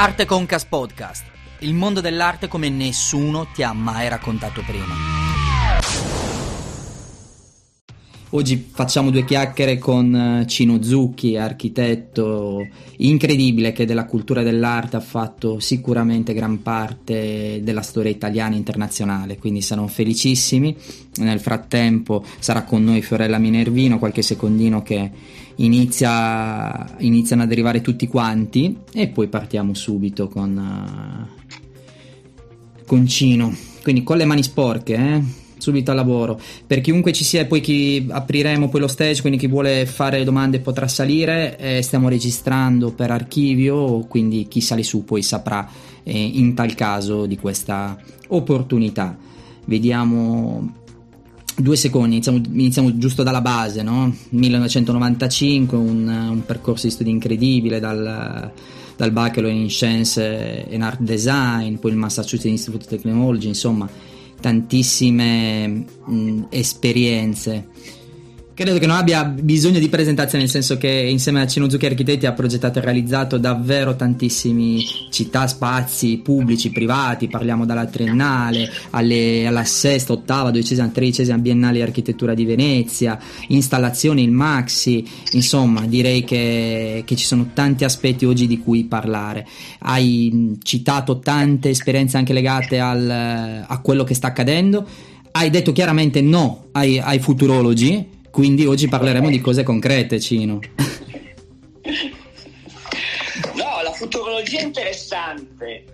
Arte Concas Podcast, il mondo dell'arte come nessuno ti ha mai raccontato prima. Oggi facciamo due chiacchiere con eh, Cino Zucchi, architetto incredibile che della cultura dell'arte ha fatto sicuramente gran parte della storia italiana e internazionale, quindi siamo felicissimi. Nel frattempo sarà con noi Fiorella Minervino, qualche secondino che inizia, iniziano ad arrivare tutti quanti e poi partiamo subito con, uh, con Cino. Quindi con le mani sporche, eh? Subito al lavoro. Per chiunque ci sia, poi chi apriremo poi lo stage, quindi chi vuole fare domande potrà salire. Eh, stiamo registrando per archivio, quindi chi sale su poi saprà eh, in tal caso di questa opportunità. Vediamo due secondi, iniziamo, iniziamo, giusto dalla base, no? 1995, un, un, percorso di studi incredibile dal, dal Bachelor in Science and Art Design, poi il Massachusetts Institute of Technology, insomma tantissime mh, esperienze credo che non abbia bisogno di presentazione, nel senso che insieme a Cinozuki Architetti ha progettato e realizzato davvero tantissimi città, spazi pubblici, privati, parliamo dalla triennale alle, alla sesta, ottava, dodicesima, tredicesima biennale di architettura di Venezia, installazioni, il Maxi, insomma direi che, che ci sono tanti aspetti oggi di cui parlare. Hai citato tante esperienze anche legate al, a quello che sta accadendo, hai detto chiaramente no ai, ai futurologi quindi oggi parleremo di cose concrete, Cino. No, la futurologia è interessante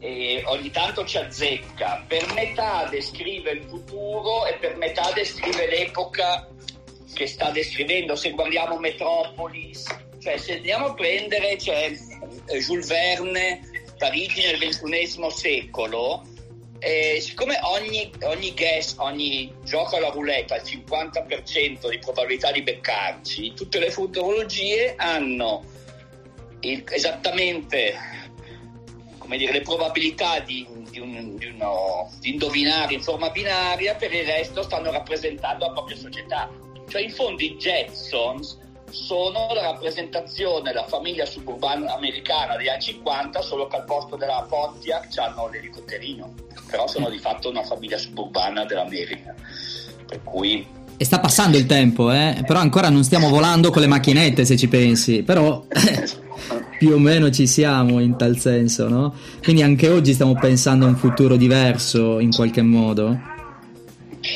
e ogni tanto ci azzecca. Per metà descrive il futuro e per metà descrive l'epoca che sta descrivendo. Se guardiamo Metropolis, cioè se andiamo a prendere c'è eh, Jules Verne, Parigi nel XXI secolo, e siccome ogni, ogni guess, ogni gioco alla roulette ha il 50% di probabilità di beccarci, tutte le futurologie hanno il, esattamente dire, le probabilità di, di, un, di, uno, di indovinare in forma binaria, per il resto stanno rappresentando la propria società. Cioè in fondo i Jetsons sono la rappresentazione della famiglia suburbana americana degli anni 50, solo che al posto della Pontiac hanno l'elicotterino, però sono di fatto una famiglia suburbana dell'America. Per cui e sta passando il tempo, eh? però ancora non stiamo volando con le macchinette se ci pensi, però più o meno ci siamo in tal senso, no? Quindi anche oggi stiamo pensando a un futuro diverso in qualche modo.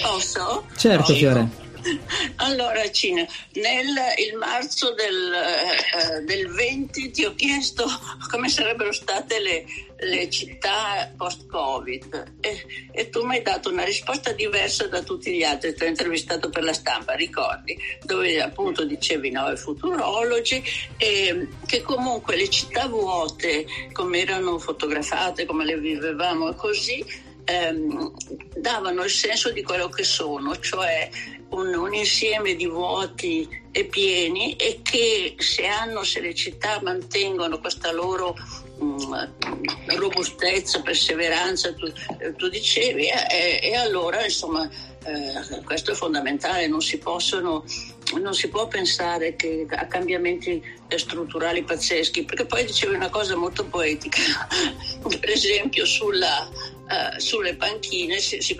Posso? Certo, Fiore. Allora Cina, nel marzo del, eh, del, 20 ti ho chiesto come sarebbero state le, le città post-Covid e, e, tu mi hai dato una risposta diversa da tutti gli altri, ti ho intervistato per la stampa, ricordi, dove appunto dicevi no, i futurologi e che comunque le città vuote come erano fotografate, come le vivevamo così, ehm, davano il senso di quello che sono, cioè un, un, insieme di vuoti e pieni e che se hanno, se le città mantengono questa loro um, robustezza, perseveranza, tu, tu dicevi, e, e, allora insomma eh, questo è fondamentale, non si possono non si può pensare che a cambiamenti strutturali pazzeschi, perché poi dicevi una cosa molto poetica, per esempio sulla, uh, sulle panchine si, si,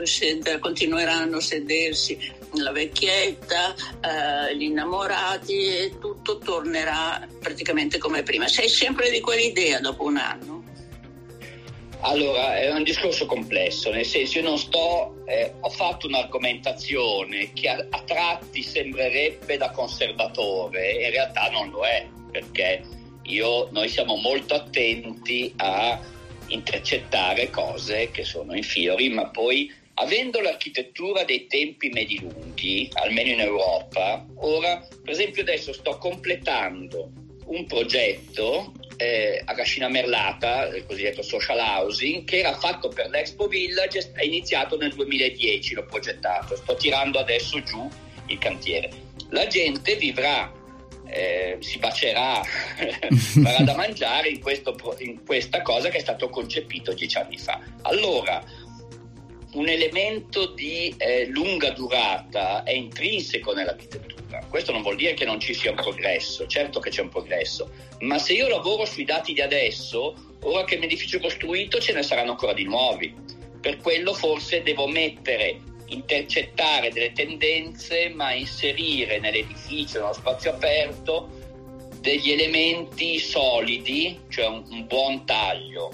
continueranno a sedersi la vecchietta, uh, gli innamorati e tutto tornerà praticamente come prima. Sei sempre di quell'idea dopo un anno? Allora, è un discorso complesso, nel senso io non sto, eh, ho fatto un'argomentazione che a, a, tratti sembrerebbe da conservatore, in realtà non lo è, perché io, noi siamo molto attenti a intercettare cose che sono inferiori, ma poi avendo l'architettura dei tempi medi-lunghi, almeno in Europa, ora per esempio adesso sto completando un progetto eh, a Cascina Merlata, il cosiddetto social housing, che era fatto per l'Expo Village, è iniziato nel 2010, l'ho progettato, sto tirando adesso giù il cantiere. La gente vivrà, eh, si bacerà, farà da mangiare in, questo, in questa cosa che è stato concepito dieci anni fa. Allora, un elemento di eh, lunga durata è intrinseco nell'architettura eccetera. Questo non vuol dire che non ci sia un progresso, certo che c'è un progresso, ma se io lavoro sui dati di adesso, ora che l'edificio è costruito ce ne saranno ancora di nuovi. Per quello forse devo mettere, intercettare delle tendenze, ma inserire nell'edificio, nello spazio aperto, degli elementi solidi, cioè un, un buon taglio,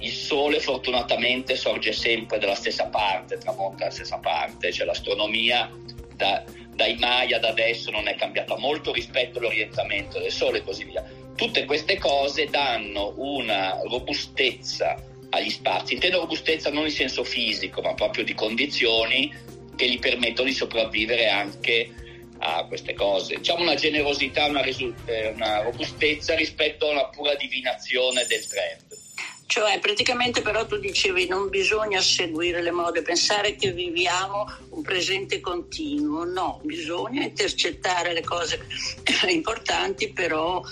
il sole fortunatamente sorge sempre dalla stessa parte, tramonta dalla stessa parte, cioè l'astronomia da, dai Maya ad adesso non è cambiata molto rispetto all'orientamento del sole e così via. Tutte queste cose danno una robustezza agli spazi, intendo robustezza non in senso fisico, ma proprio di condizioni che gli permettono di sopravvivere anche a queste cose. Diciamo una generosità, una, risu- eh, una robustezza rispetto a una pura divinazione del trend. Cioè, praticamente però tu dicevi non bisogna seguire le mode, pensare che viviamo un presente continuo, no, bisogna intercettare le cose importanti, però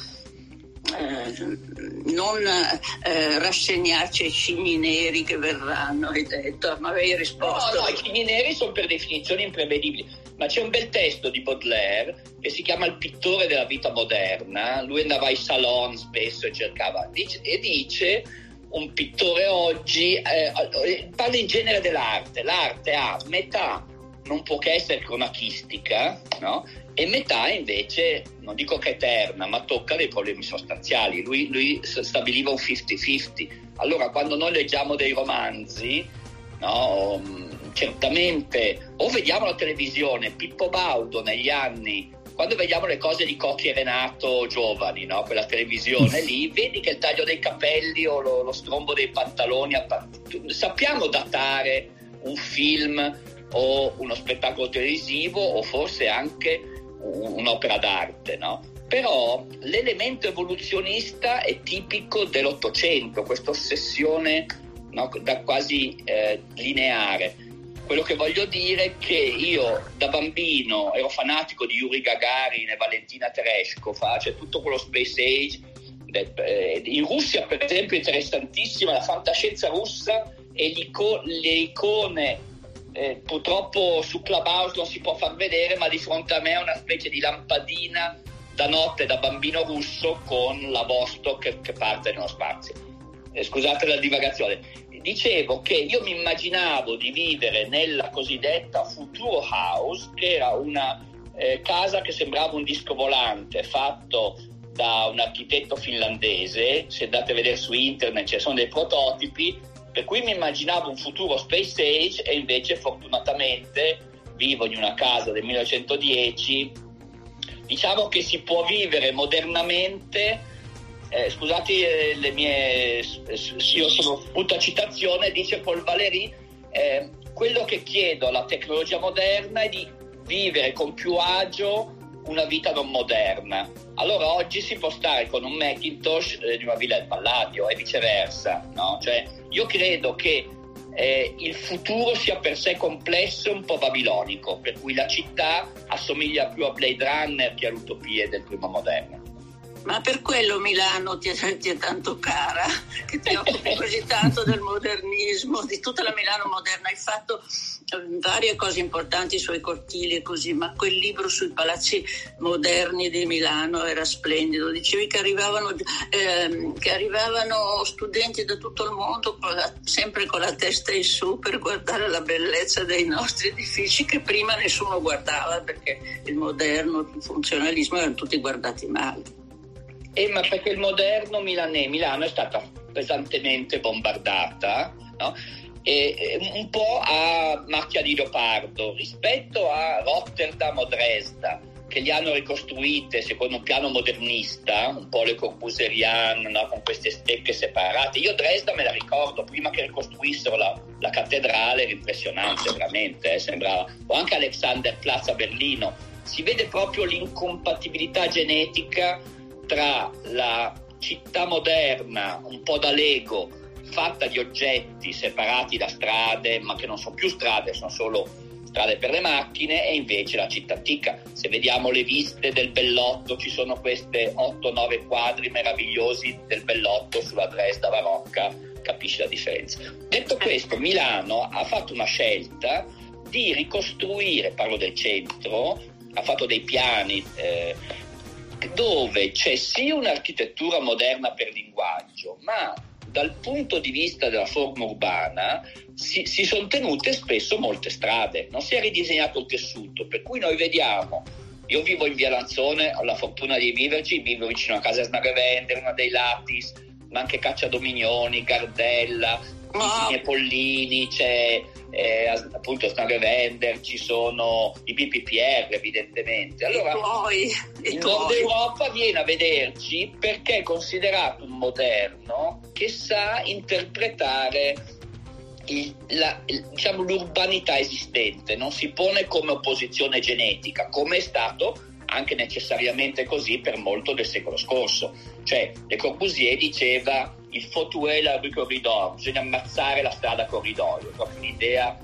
eh, non eh, rassegnarci ai cigni neri che verranno, hai detto, ma avevi risposto. No, no, i cigni neri sono per definizione imprevedibili, ma c'è un bel testo di Baudelaire che si chiama Il pittore della vita moderna, lui andava ai salon spesso e cercava, e dice un pittore oggi, eh, parla in genere dell'arte, l'arte ha metà non può che essere cronachistica, no? e metà invece, non dico che è eterna, ma tocca dei problemi sostanziali. Lui, lui stabiliva un 50-50. Allora, quando noi leggiamo dei romanzi, no, mm, certamente, o vediamo la televisione, Pippo Baudo negli anni quando vediamo le cose di Cocchi e Renato giovani, no? quella televisione lì, vedi che il taglio dei capelli o lo, lo strombo dei pantaloni, sappiamo datare un film o uno spettacolo televisivo o forse anche un'opera d'arte, no? Però l'elemento evoluzionista è tipico dell'Ottocento, questa ossessione no, da quasi eh, lineare quello che voglio dire è che io da bambino ero fanatico di Yuri Gagarin e Valentina Tereshkova, cioè tutto quello space age. Eh, in Russia, per esempio, è interessantissima la fantascienza russa e le icone eh, purtroppo su Clubhouse non si può far vedere, ma di fronte a me è una specie di lampadina da notte da bambino russo con la Vostok che, che parte nello spazio. Eh, scusate la divagazione dicevo che io mi immaginavo di vivere nella cosiddetta Futuro House, che era una eh, casa che sembrava un disco volante fatto da un architetto finlandese, se andate a vedere su internet ci sono dei prototipi, per cui mi immaginavo un futuro space age e invece fortunatamente vivo in una casa del 1910. Diciamo che si può vivere modernamente eh, scusate eh, le mie, io sono punto a citazione, dice Paul Valéry, eh, quello che chiedo alla tecnologia moderna è di vivere con più agio una vita non moderna. Allora oggi si può stare con un Macintosh eh, di una villa del Palladio e viceversa, no? Cioè, io credo che eh, il futuro sia per sé complesso e un po' babilonico, per cui la città assomiglia più a Blade Runner che all'utopia del primo moderno. Ma per quello Milano ti è, ti è tanto cara, che ti occupi così tanto del modernismo, di tutta la Milano moderna. Hai fatto eh, varie cose importanti sui cortili e così, ma quel libro sui palazzi moderni di Milano era splendido. Dicevi che arrivavano, eh, che arrivavano studenti da tutto il mondo sempre con la testa in su per guardare la bellezza dei nostri edifici che prima nessuno guardava perché il moderno, il funzionalismo erano tutti guardati male. Eh, ma perché il moderno Milanè, Milano è stata pesantemente bombardata, no? e, un po' a macchia di leopardo rispetto a Rotterdam o Dresda che li hanno ricostruite secondo un piano modernista, un po' le Corbuserian, no? con queste stecche separate. Io Dresda me la ricordo prima che ricostruissero la, la cattedrale, era impressionante veramente, eh, sembrava. O anche Alexanderplatz a Berlino, si vede proprio l'incompatibilità genetica tra la città moderna, un po' da Lego, fatta di oggetti separati da strade, ma che non sono più strade, sono solo strade per le macchine, e invece la città antica. Se vediamo le viste del Bellotto, ci sono queste 8-9 quadri meravigliosi del Bellotto sulla Dresda barocca, capisci la differenza. Detto questo, Milano ha fatto una scelta di ricostruire, parlo del centro, ha fatto dei piani eh, dove c'è sì un'architettura moderna per linguaggio, ma dal punto di vista della forma urbana si, si sono tenute spesso molte strade, non si è ridisegnato il tessuto, per cui noi vediamo io vivo in via Lanzone, ho la fortuna di viverci, vivo vicino a casa Snagavender, una dei Latis, ma anche Caccia Dominioni, Gardella, Pollini, c'è eh, appunto Snagavender, ci sono i BPPR evidentemente. Allora, il Nord Europa viene a vederci perché è considerato un moderno che sa interpretare il, la, il, diciamo, l'urbanità esistente, non si pone come opposizione genetica, come è stato anche necessariamente così per molto del secolo scorso. Cioè, Le Corbusier diceva il fautuer la rue corridor, bisogna ammazzare la strada corridoio, proprio un'idea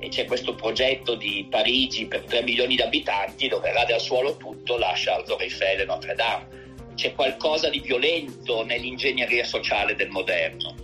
e c'è questo progetto di Parigi per 3 milioni di abitanti dove rade al suolo tutto, lascia Torre Eiffel e Notre Dame. C'è qualcosa di violento nell'ingegneria sociale del moderno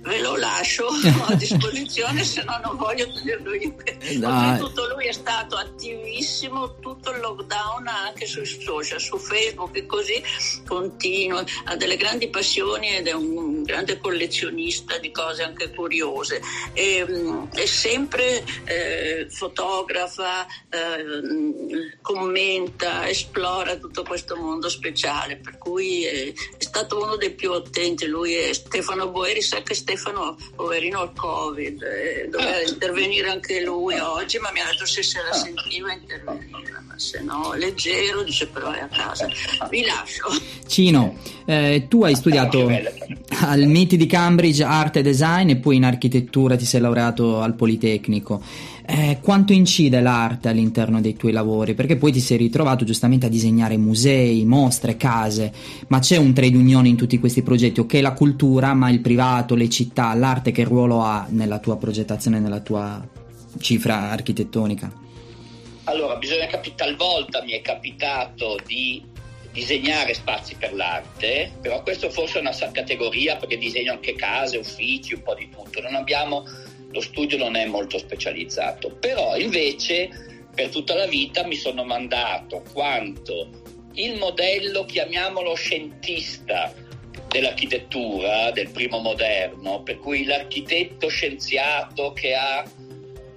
ve lo lascio a disposizione se no non voglio tenerlo io oltretutto lui è stato attivissimo tutto il lockdown anche sui social su Facebook e così continua ha delle grandi passioni ed è un grande collezionista di cose anche curiose. E, mm, è sempre eh, fotografa eh, commenta esplora tutto questo mondo speciale per cui è, è stato uno dei più attenti. Lui e Stefano Boeri sa che Stefano, poverino il Covid, eh, doveva ah. intervenire anche lui oggi, ma mi ha detto se se la ah. sentiva intervenire, ma se no, leggero, dice però è a casa. Vi lascio. Cino, eh, tu hai studiato al MIT di Cambridge arte e design e poi in architettura ti sei laureato al Politecnico. Eh, quanto incide l'arte all'interno dei tuoi lavori, perché poi ti sei ritrovato giustamente a disegnare musei, mostre, case, ma c'è un trade union in tutti questi progetti, ok la cultura, ma il privato, le città, l'arte che ruolo ha nella tua progettazione, nella tua cifra architettonica? Allora, bisogna capire, talvolta mi è capitato di disegnare spazi per l'arte, però questo forse è una categoria perché disegno anche case, uffici, un po' di tutto. Abbiamo lo studio non è molto specializzato, però invece per tutta la vita mi sono mandato quanto il modello, chiamiamolo scientista, dell'architettura, del primo moderno, per cui l'architetto scienziato che ha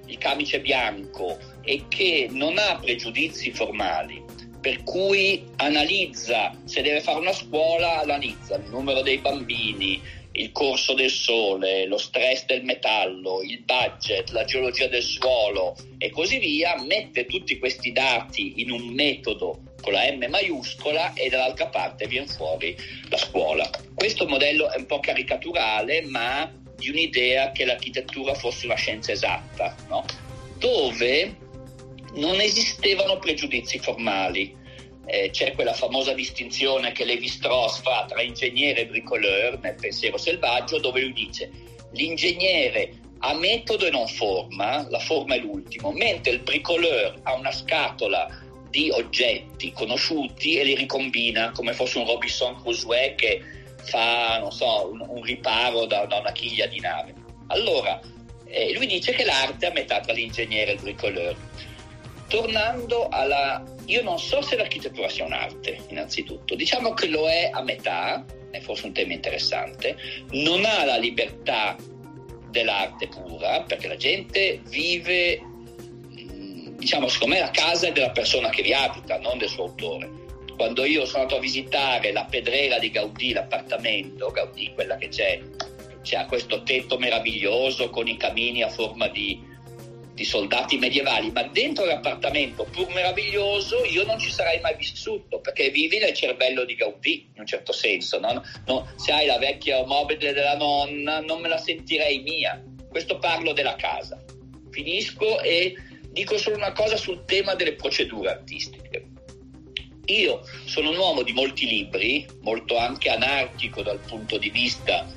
il camice bianco e che non ha pregiudizi formali, per cui analizza, se deve fare una scuola, analizza il numero dei bambini, il corso del sole, lo stress del metallo, il budget, la geologia del suolo e così via, mette tutti questi dati in un metodo con la M maiuscola e dall'altra parte viene fuori la scuola. Questo modello è un po' caricaturale, ma di un'idea che l'architettura fosse una scienza esatta, no? dove non esistevano pregiudizi formali, eh, c'è quella famosa distinzione che Levi Strauss fa tra ingegnere e bricoleur nel pensiero selvaggio, dove lui dice l'ingegnere ha metodo e non forma, la forma è l'ultimo, mentre il bricoleur ha una scatola di oggetti conosciuti e li ricombina come fosse un Robinson Crusoe che fa, so, un, un riparo da, da, una chiglia di nave. Allora, eh, lui dice che l'arte è a metà tra l'ingegnere e il bricoleur. Tornando alla io non so se l'architettura sia un'arte, innanzitutto. Diciamo che lo è a metà, è forse un tema interessante, non ha la libertà dell'arte pura, perché la gente vive, mm, diciamo, secondo me la casa è della persona che vi abita, non del suo autore. Quando io sono andato a visitare la pedrera di Gaudì, l'appartamento, Gaudì, quella che c'è, c'è questo tetto meraviglioso con i camini a forma di, di soldati medievali, ma dentro l'appartamento, pur meraviglioso, io non ci sarei mai vissuto, perché vivi nel cervello di Gaudì, in un certo senso. No? No, se hai la vecchia mobile della nonna, non me la sentirei mia. Questo parlo della casa. Finisco e dico solo una cosa sul tema delle procedure artistiche. Io sono un uomo di molti libri, molto anche anarchico dal punto di vista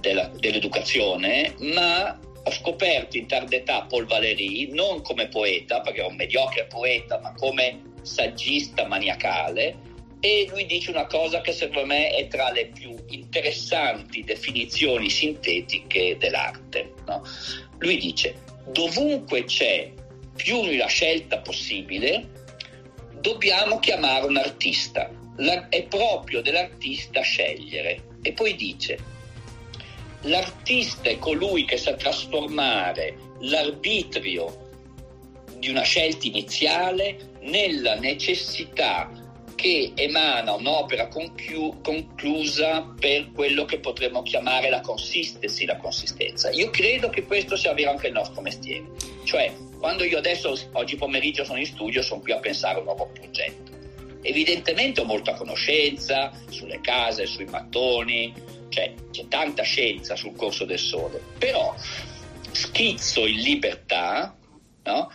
della, dell'educazione, ma ho scoperto in tarda età Paul Valéry non come poeta, perché era un mediocre poeta, ma come saggista maniacale. E lui dice una cosa che secondo me è tra le più interessanti definizioni sintetiche dell'arte. No? Lui dice: dovunque c'è più la scelta possibile, dobbiamo chiamare un artista. La, è proprio dell'artista scegliere. E poi dice, l'artista è colui che sa trasformare l'arbitrio di una scelta iniziale nella necessità che emana un'opera conchiu- conclusa per quello che potremmo chiamare la consistency, la consistenza. Io credo che questo sia vero anche il nostro mestiere. Cioè, quando io adesso, oggi pomeriggio sono in studio, sono qui a pensare a un nuovo progetto. Evidentemente ho molta conoscenza sulle case, sui mattoni, cioè c'è tanta scienza sul corso del sole, però schizzo in libertà, no?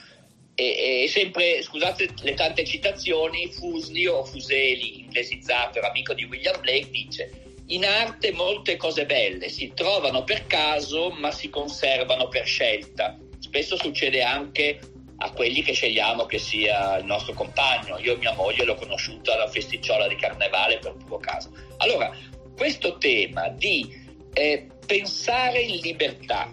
E, e, sempre, scusate le tante citazioni, Fusli o Fuseli, inglesizzato, amico di William Blake, dice in arte molte cose belle si trovano per caso ma si conservano per scelta. Spesso succede anche a quelli che scegliamo che sia il nostro compagno. Io mia moglie l'ho conosciuta alla festicciola di carnevale per puro caso. Allora, questo tema di eh, pensare in libertà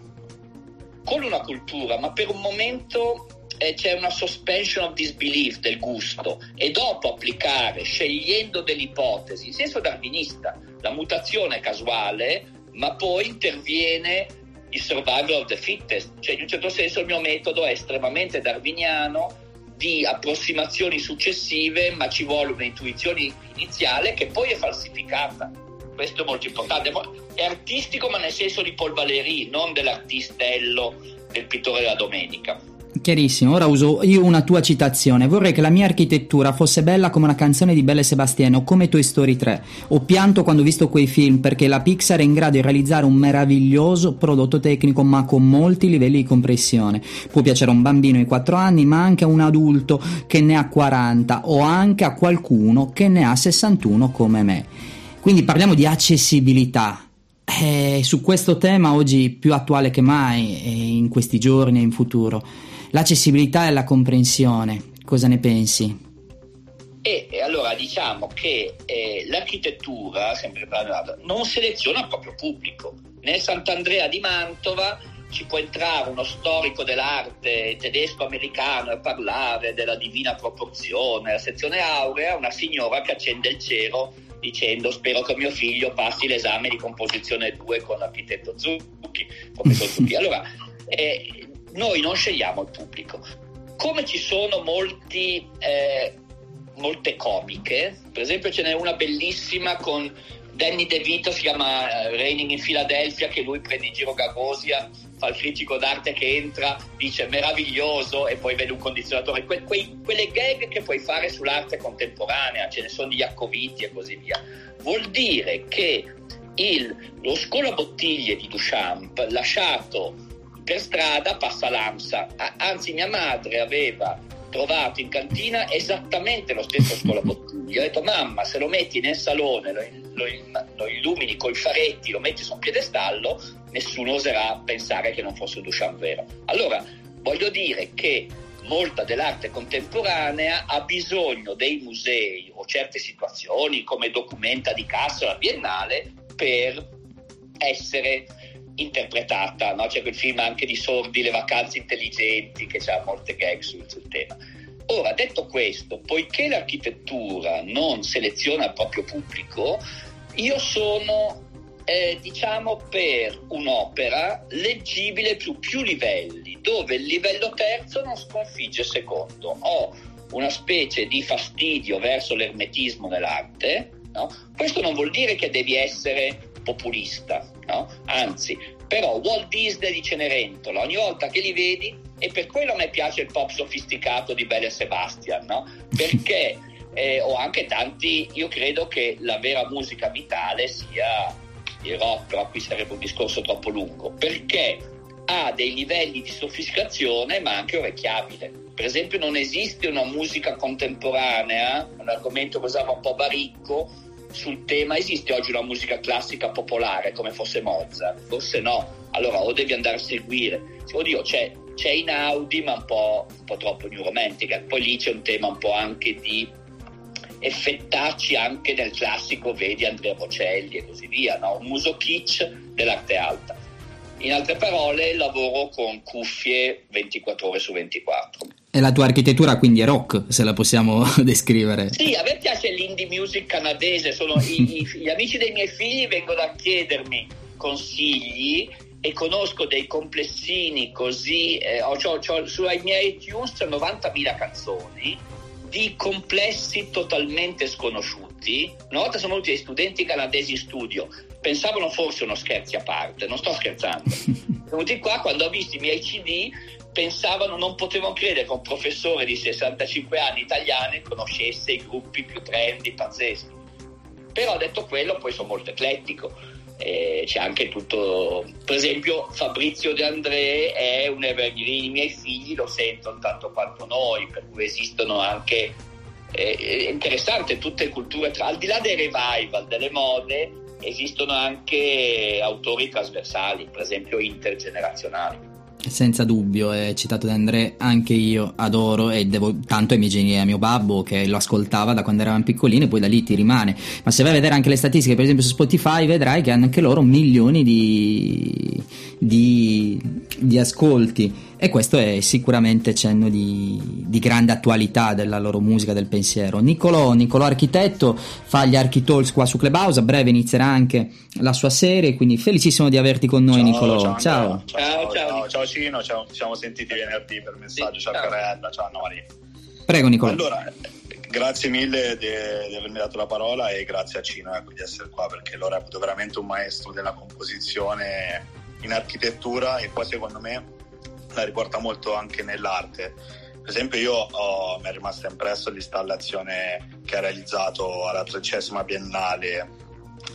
con una cultura, ma per un momento eh, c'è una suspension of disbelief del gusto e dopo applicare, scegliendo delle ipotesi, in senso darwinista, la mutazione è casuale, ma poi interviene il survival of the fittest, cioè in un certo senso il mio metodo è estremamente darwiniano di approssimazioni successive, ma ci vuole un'intuizione iniziale che poi è falsificata. Questo è molto importante. È artistico, ma nel senso di Paul Valéry, non dell'artistello del pittore della domenica. Chiarissimo, ora uso io una tua citazione. Vorrei che la mia architettura fosse bella come una canzone di Belle Sebastiano o come Toy Story 3. Ho pianto quando ho visto quei film perché la Pixar è in grado di realizzare un meraviglioso prodotto tecnico ma con molti livelli di compressione. Può piacere a un bambino di 4 anni ma anche a un adulto che ne ha 40 o anche a qualcuno che ne ha 61 come me. Quindi parliamo di accessibilità. Eh, su questo tema oggi più attuale che mai in questi giorni e in futuro l'accessibilità e la comprensione. Cosa ne pensi? E, e allora diciamo che eh, l'architettura, sempre parlando, non seleziona il proprio pubblico. Nel Sant'Andrea di Mantova ci può entrare uno storico dell'arte tedesco-americano e parlare della divina proporzione. La sezione aurea, una signora che accende il cielo dicendo spero che mio figlio passi l'esame di composizione 2 con l'architetto Zucchi, professor Zucchi. Allora, eh, noi non scegliamo il pubblico. Come ci sono molti, eh, molte comiche, per esempio ce n'è una bellissima con Danny DeVito, si chiama eh, Raining in Philadelphia, che lui prende in giro Gagosia, fa il critico d'arte che entra, dice meraviglioso e poi vede un condizionatore. Que- quei, quelle gag che puoi fare sull'arte contemporanea, ce ne sono di Jacoviti e così via. Vuol dire che il, lo scolabottiglie di Duchamp, lasciato per strada passa l'AMSA. Anzi, mia madre aveva trovato in cantina esattamente lo stesso scolabottiglie. Ho detto, mamma, se lo metti nel salone, lo, lo, lo illumini coi faretti, lo metti su un piedestallo, nessuno oserà pensare che non fosse un Duchamp vero. Allora, voglio dire che molta dell'arte contemporanea ha bisogno dei musei o certe situazioni come documenta di cassa la Biennale per essere interpretata, no? c'è quel film anche di Sordi, Le vacanze intelligenti, che ha molte gag sul, sul tema. Ora, detto questo, poiché l'architettura non seleziona il proprio pubblico, io sono, eh, diciamo, per un'opera leggibile su più livelli, dove il livello terzo non sconfigge il secondo. Ho una specie di fastidio verso l'ermetismo nell'arte, no? questo non vuol dire che devi essere populista, no? anzi, però Walt Disney di Cenerentola, ogni volta che li vedi, e per quello a me piace il pop sofisticato di Belle Sebastian, no? perché eh, ho anche tanti, io credo che la vera musica vitale sia il rock, però qui sarebbe un discorso troppo lungo, perché ha dei livelli di sofisticazione ma anche orecchiabile. Per esempio non esiste una musica contemporanea, un argomento che usava un po' Baricco, sul tema esiste oggi una musica classica popolare come fosse Mozart? Forse no. Allora o devi andare a seguire. Oddio, c'è, c'è in Audi ma un po', un po' troppo new romantica. Poi lì c'è un tema un po' anche di effettarci anche nel classico, vedi Andrea Bocelli e così via, no? un muso kitsch dell'arte alta. In altre parole, lavoro con cuffie 24 ore su 24. E la tua architettura quindi è rock, se la possiamo descrivere. Sì, a me piace l'indie music canadese, sono i, i, gli amici dei miei figli vengono a chiedermi consigli e conosco dei complessini così, eh, ho, ho, ho, sui miei iTunes c'è 90.000 canzoni di complessi totalmente sconosciuti. Una volta sono venuti dei studenti canadesi in studio, pensavano fosse uno scherzi a parte, non sto scherzando. venuti qua quando ho visto i miei CD, pensavano, non potevano credere che un professore di 65 anni italiano conoscesse i gruppi più trendy, pazzeschi. Però detto quello, poi sono molto eclettico eh, c'è anche tutto, per esempio Fabrizio De André è un evergreen, i miei figli lo sentono tanto quanto noi, per cui esistono anche, eh, è interessante, tutte le culture, tra, al di là dei revival, delle mode, esistono anche autori trasversali, per esempio intergenerazionali. Senza dubbio, è citato da André, anche io adoro e devo tanto ai miei genitori a mio babbo che lo ascoltava da quando eravamo piccolini e poi da lì ti rimane. Ma se vai a vedere anche le statistiche, per esempio su Spotify, vedrai che hanno anche loro milioni di, di, di ascolti e questo è sicuramente cenno di, di, grande attualità della loro musica, del pensiero. Nicolò, Nicolò Architetto fa gli Architalks qua su Clubhouse, a breve inizierà anche la sua serie, quindi felicissimo di averti con noi ciao, Nicolò. Ciao ciao. Ciao, ciao, ciao, Cino, ciao, ci siamo sentiti venerdì per messaggio, sì, ciao, ciao Carella, ciao Anna Maria. Prego Nicolò. Allora, grazie mille di, di, avermi dato la parola e grazie a Cino ecco, di essere qua perché lo reputo veramente un maestro della composizione in architettura e poi secondo me la riporta molto anche nell'arte. Per esempio io ho, mi è rimasta impressa l'installazione che ha realizzato alla tredicesima biennale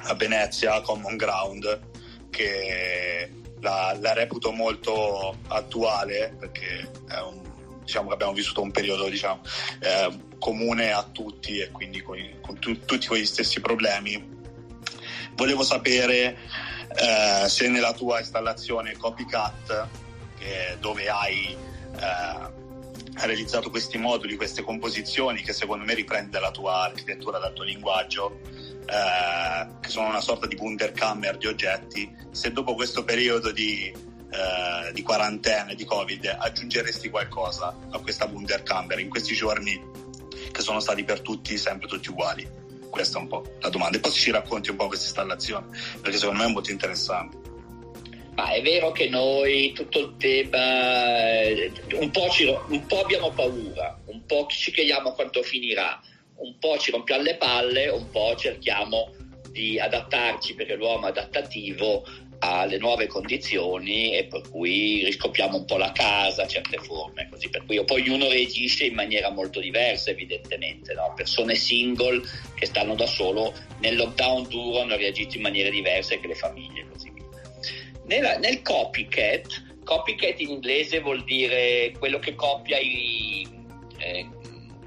a Venezia, Common Ground, che la, la reputo molto attuale perché un, diciamo abbiamo vissuto un periodo diciamo, eh, comune a tutti e quindi con, con tu, tutti quegli stessi problemi. Volevo sapere eh, se nella tua installazione Copycat eh, dove hai eh, realizzato questi moduli, queste composizioni che secondo me riprende la tua architettura, dal tuo linguaggio, eh, che sono una sorta di Wunderkammer di oggetti, se dopo questo periodo di, eh, di quarantena di Covid aggiungeresti qualcosa a questa Wunderkammer in questi giorni che sono stati per tutti sempre tutti uguali? Questa è un po' la domanda. E poi ci racconti un po' questa installazione, perché secondo me è molto interessante. Ma è vero che noi tutto il tema, eh, un po', ci, un po' abbiamo paura, un po' ci chiediamo quanto finirà, un po' ci rompiamo le palle, un po' cerchiamo di adattarci perché l'uomo è adattativo alle nuove condizioni e per cui riscopriamo un po' la casa, certe forme, così per cui poi ognuno reagisce in maniera molto diversa evidentemente, no? persone single che stanno da solo nel lockdown duro hanno reagito in maniere diverse che le famiglie così nella, nel copycat, copycat in inglese vuol dire quello che copia i, eh,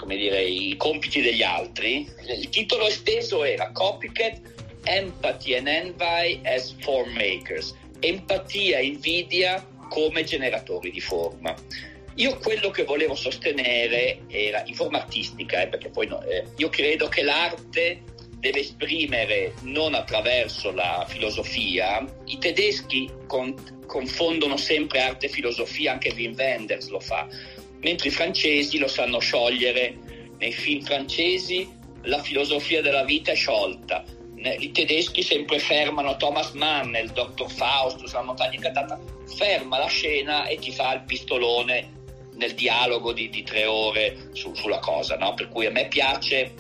dire, i compiti degli altri. Il titolo esteso era Copycat Empathy and Envy as Form Makers. Empatia e invidia come generatori di forma. Io quello che volevo sostenere era in forma artistica, eh, perché poi no, eh, io credo che l'arte deve esprimere non attraverso la filosofia. I tedeschi con, confondono sempre arte e filosofia, anche Wim Wenders lo fa, mentre i francesi lo sanno sciogliere. Nei film francesi la filosofia della vita è sciolta. I tedeschi sempre fermano Thomas Mann, il dottor Faustus, la montagna incantata, ferma la scena e ti fa il pistolone nel dialogo di, di tre ore su, sulla cosa. No? Per cui a me piace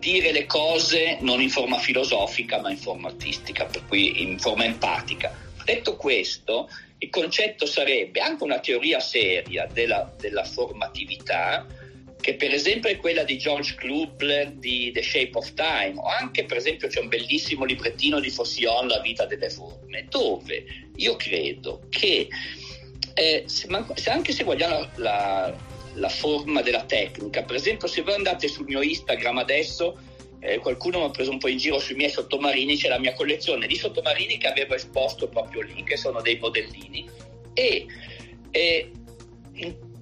dire le cose non in forma filosofica ma in forma artistica, per cui in forma empatica. Detto questo, il concetto sarebbe anche una teoria seria della, della formatività, che per esempio è quella di George Klubler di The Shape of Time, o anche per esempio c'è un bellissimo librettino di Fossion, La vita delle forme, dove io credo che eh, se, anche se vogliamo la, la forma della tecnica. Per esempio, se voi andate sul mio Instagram adesso, eh, qualcuno mi ha preso un po' in giro sui miei sottomarini, c'è la mia collezione di sottomarini che avevo esposto proprio lì, che sono dei modellini. E eh,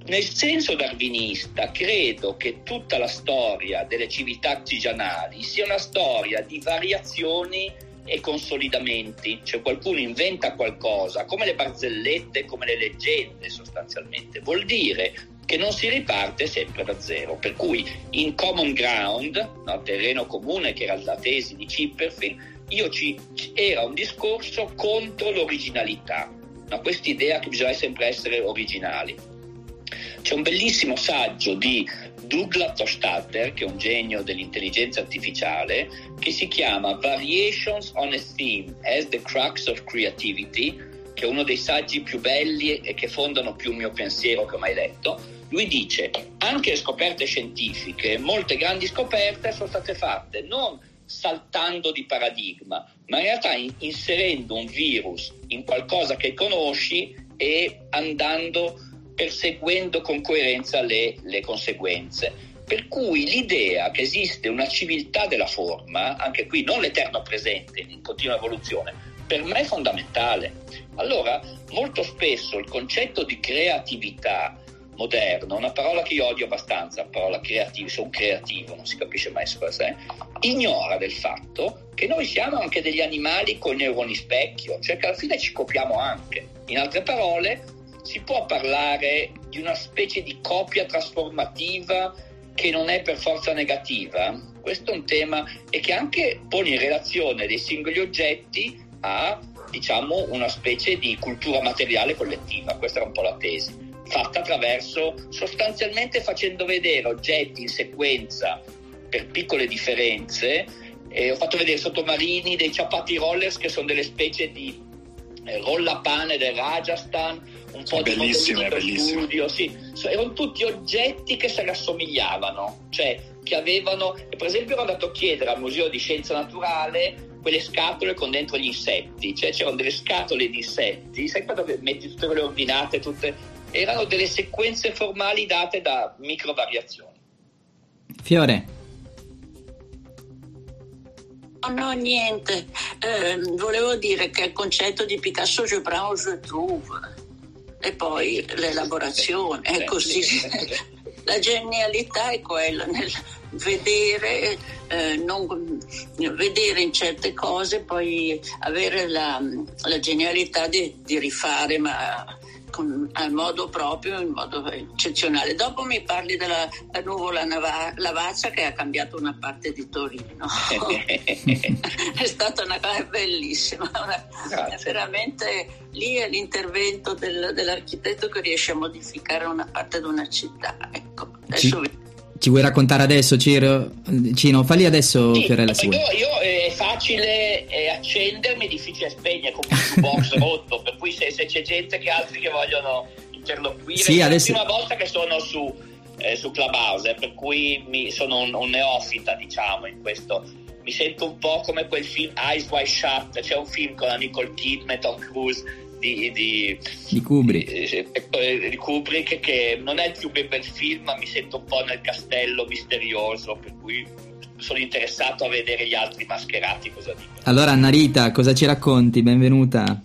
nel senso darwinista credo che tutta la storia delle civiltà artigianali sia una storia di variazioni e consolidamenti, cioè qualcuno inventa qualcosa, come le barzellette, come le leggende sostanzialmente. Vuol dire che non si riparte sempre da zero. Per cui in Common Ground, no, terreno comune che era la tesi di Chipperfield, ci, era un discorso contro l'originalità, no, questa idea che bisogna sempre essere originali. C'è un bellissimo saggio di Douglas Hofstadter, che è un genio dell'intelligenza artificiale, che si chiama Variations on a Theme as the Crux of Creativity, che è uno dei saggi più belli e che fondano più il mio pensiero che ho mai letto. Lui dice, anche scoperte scientifiche, molte grandi scoperte sono state fatte non saltando di paradigma, ma in realtà in, inserendo un virus in qualcosa che conosci e andando perseguendo con coerenza le, le conseguenze. Per cui l'idea che esiste una civiltà della forma, anche qui non l'eterno presente in continua evoluzione, per me è fondamentale. Allora, molto spesso il concetto di creatività moderno, una parola che io odio abbastanza, la parola creativo, sono creativo, non si capisce mai su è, ignora del fatto che noi siamo anche degli animali con neuroni specchio, cioè che alla fine ci copiamo anche. In altre parole, si può parlare di una specie di copia trasformativa che non è per forza negativa? Questo è un tema e che anche pone in relazione dei singoli oggetti a diciamo una specie di cultura materiale collettiva, questa era un po' la tesi, fatta attraverso sostanzialmente facendo vedere oggetti in sequenza per piccole differenze. Eh, ho fatto vedere sottomarini dei ciappati rollers che sono delle specie di eh, rollapane del Rajasthan un po' bellissime, di bellissime. studio, sì. erano tutti oggetti che si rassomigliavano, cioè che avevano, per esempio ero andato a chiedere al Museo di Scienza Naturale quelle scatole con dentro gli insetti, cioè c'erano delle scatole di insetti, sai quando metti tutte quelle ordinate, tutte, erano delle sequenze formali date da micro variazioni. Fiore. Oh, no, niente. Eh, volevo dire che il concetto di Picasso je prends, je trouve e poi l'elaborazione, è così. La genialità è quella nel vedere, eh, non, vedere in certe cose, poi avere la, la genialità di, di rifare, ma con, al modo proprio, in modo eccezionale. Dopo mi parli della nuvola nava, lavaccia che ha cambiato una parte di Torino. è stata una cosa bellissima, una, veramente lì è l'intervento del, dell'architetto che riesce a modificare una parte di una città. Ecco, adesso Ci... Ci vuoi raccontare adesso, Ciro? Cino, falli adesso, sì, Fiorella. Io, io eh, è facile eh, accendermi, è difficile spegnere come un box rotto, per cui se, se, c'è gente che altri che vogliono interloquire, sì, è adesso... la prima volta che sono su, eh, su Clubhouse, per cui mi, sono un, un, neofita, diciamo, in questo. Mi sento un po' come quel film Eyes Wide Shut, c'è un film con la Nicole Kidman, Tom Cruise, di, di, di, Kubrick. Di, Kubrick che non è il più bel film ma mi sento un po' nel castello misterioso per cui sono interessato a vedere gli altri mascherati cosa dicono allora Annarita cosa ci racconti? benvenuta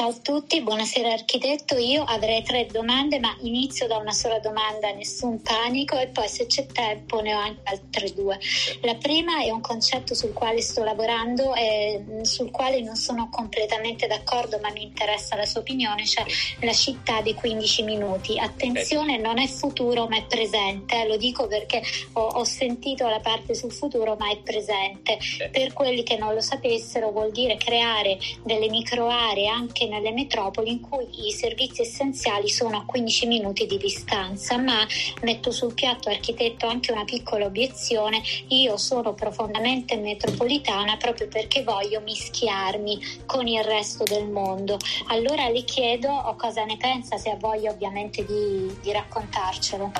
Ciao a tutti, buonasera architetto. Io avrei tre domande, ma inizio da una sola domanda, nessun panico, e poi se c'è tempo ne ho anche altre due. La prima è un concetto sul quale sto lavorando e sul quale non sono completamente d'accordo, ma mi interessa la sua opinione, cioè la città dei 15 minuti. Attenzione, non è futuro, ma è presente. Lo dico perché ho, ho sentito la parte sul futuro, ma è presente. Per quelli che non lo sapessero, vuol dire creare delle micro aree anche nelle metropoli in cui i servizi essenziali sono a 15 minuti di distanza, ma metto sul piatto architetto anche una piccola obiezione, io sono profondamente metropolitana proprio perché voglio mischiarmi con il resto del mondo. Allora le chiedo cosa ne pensa, se ha voglia ovviamente di, di raccontarcelo.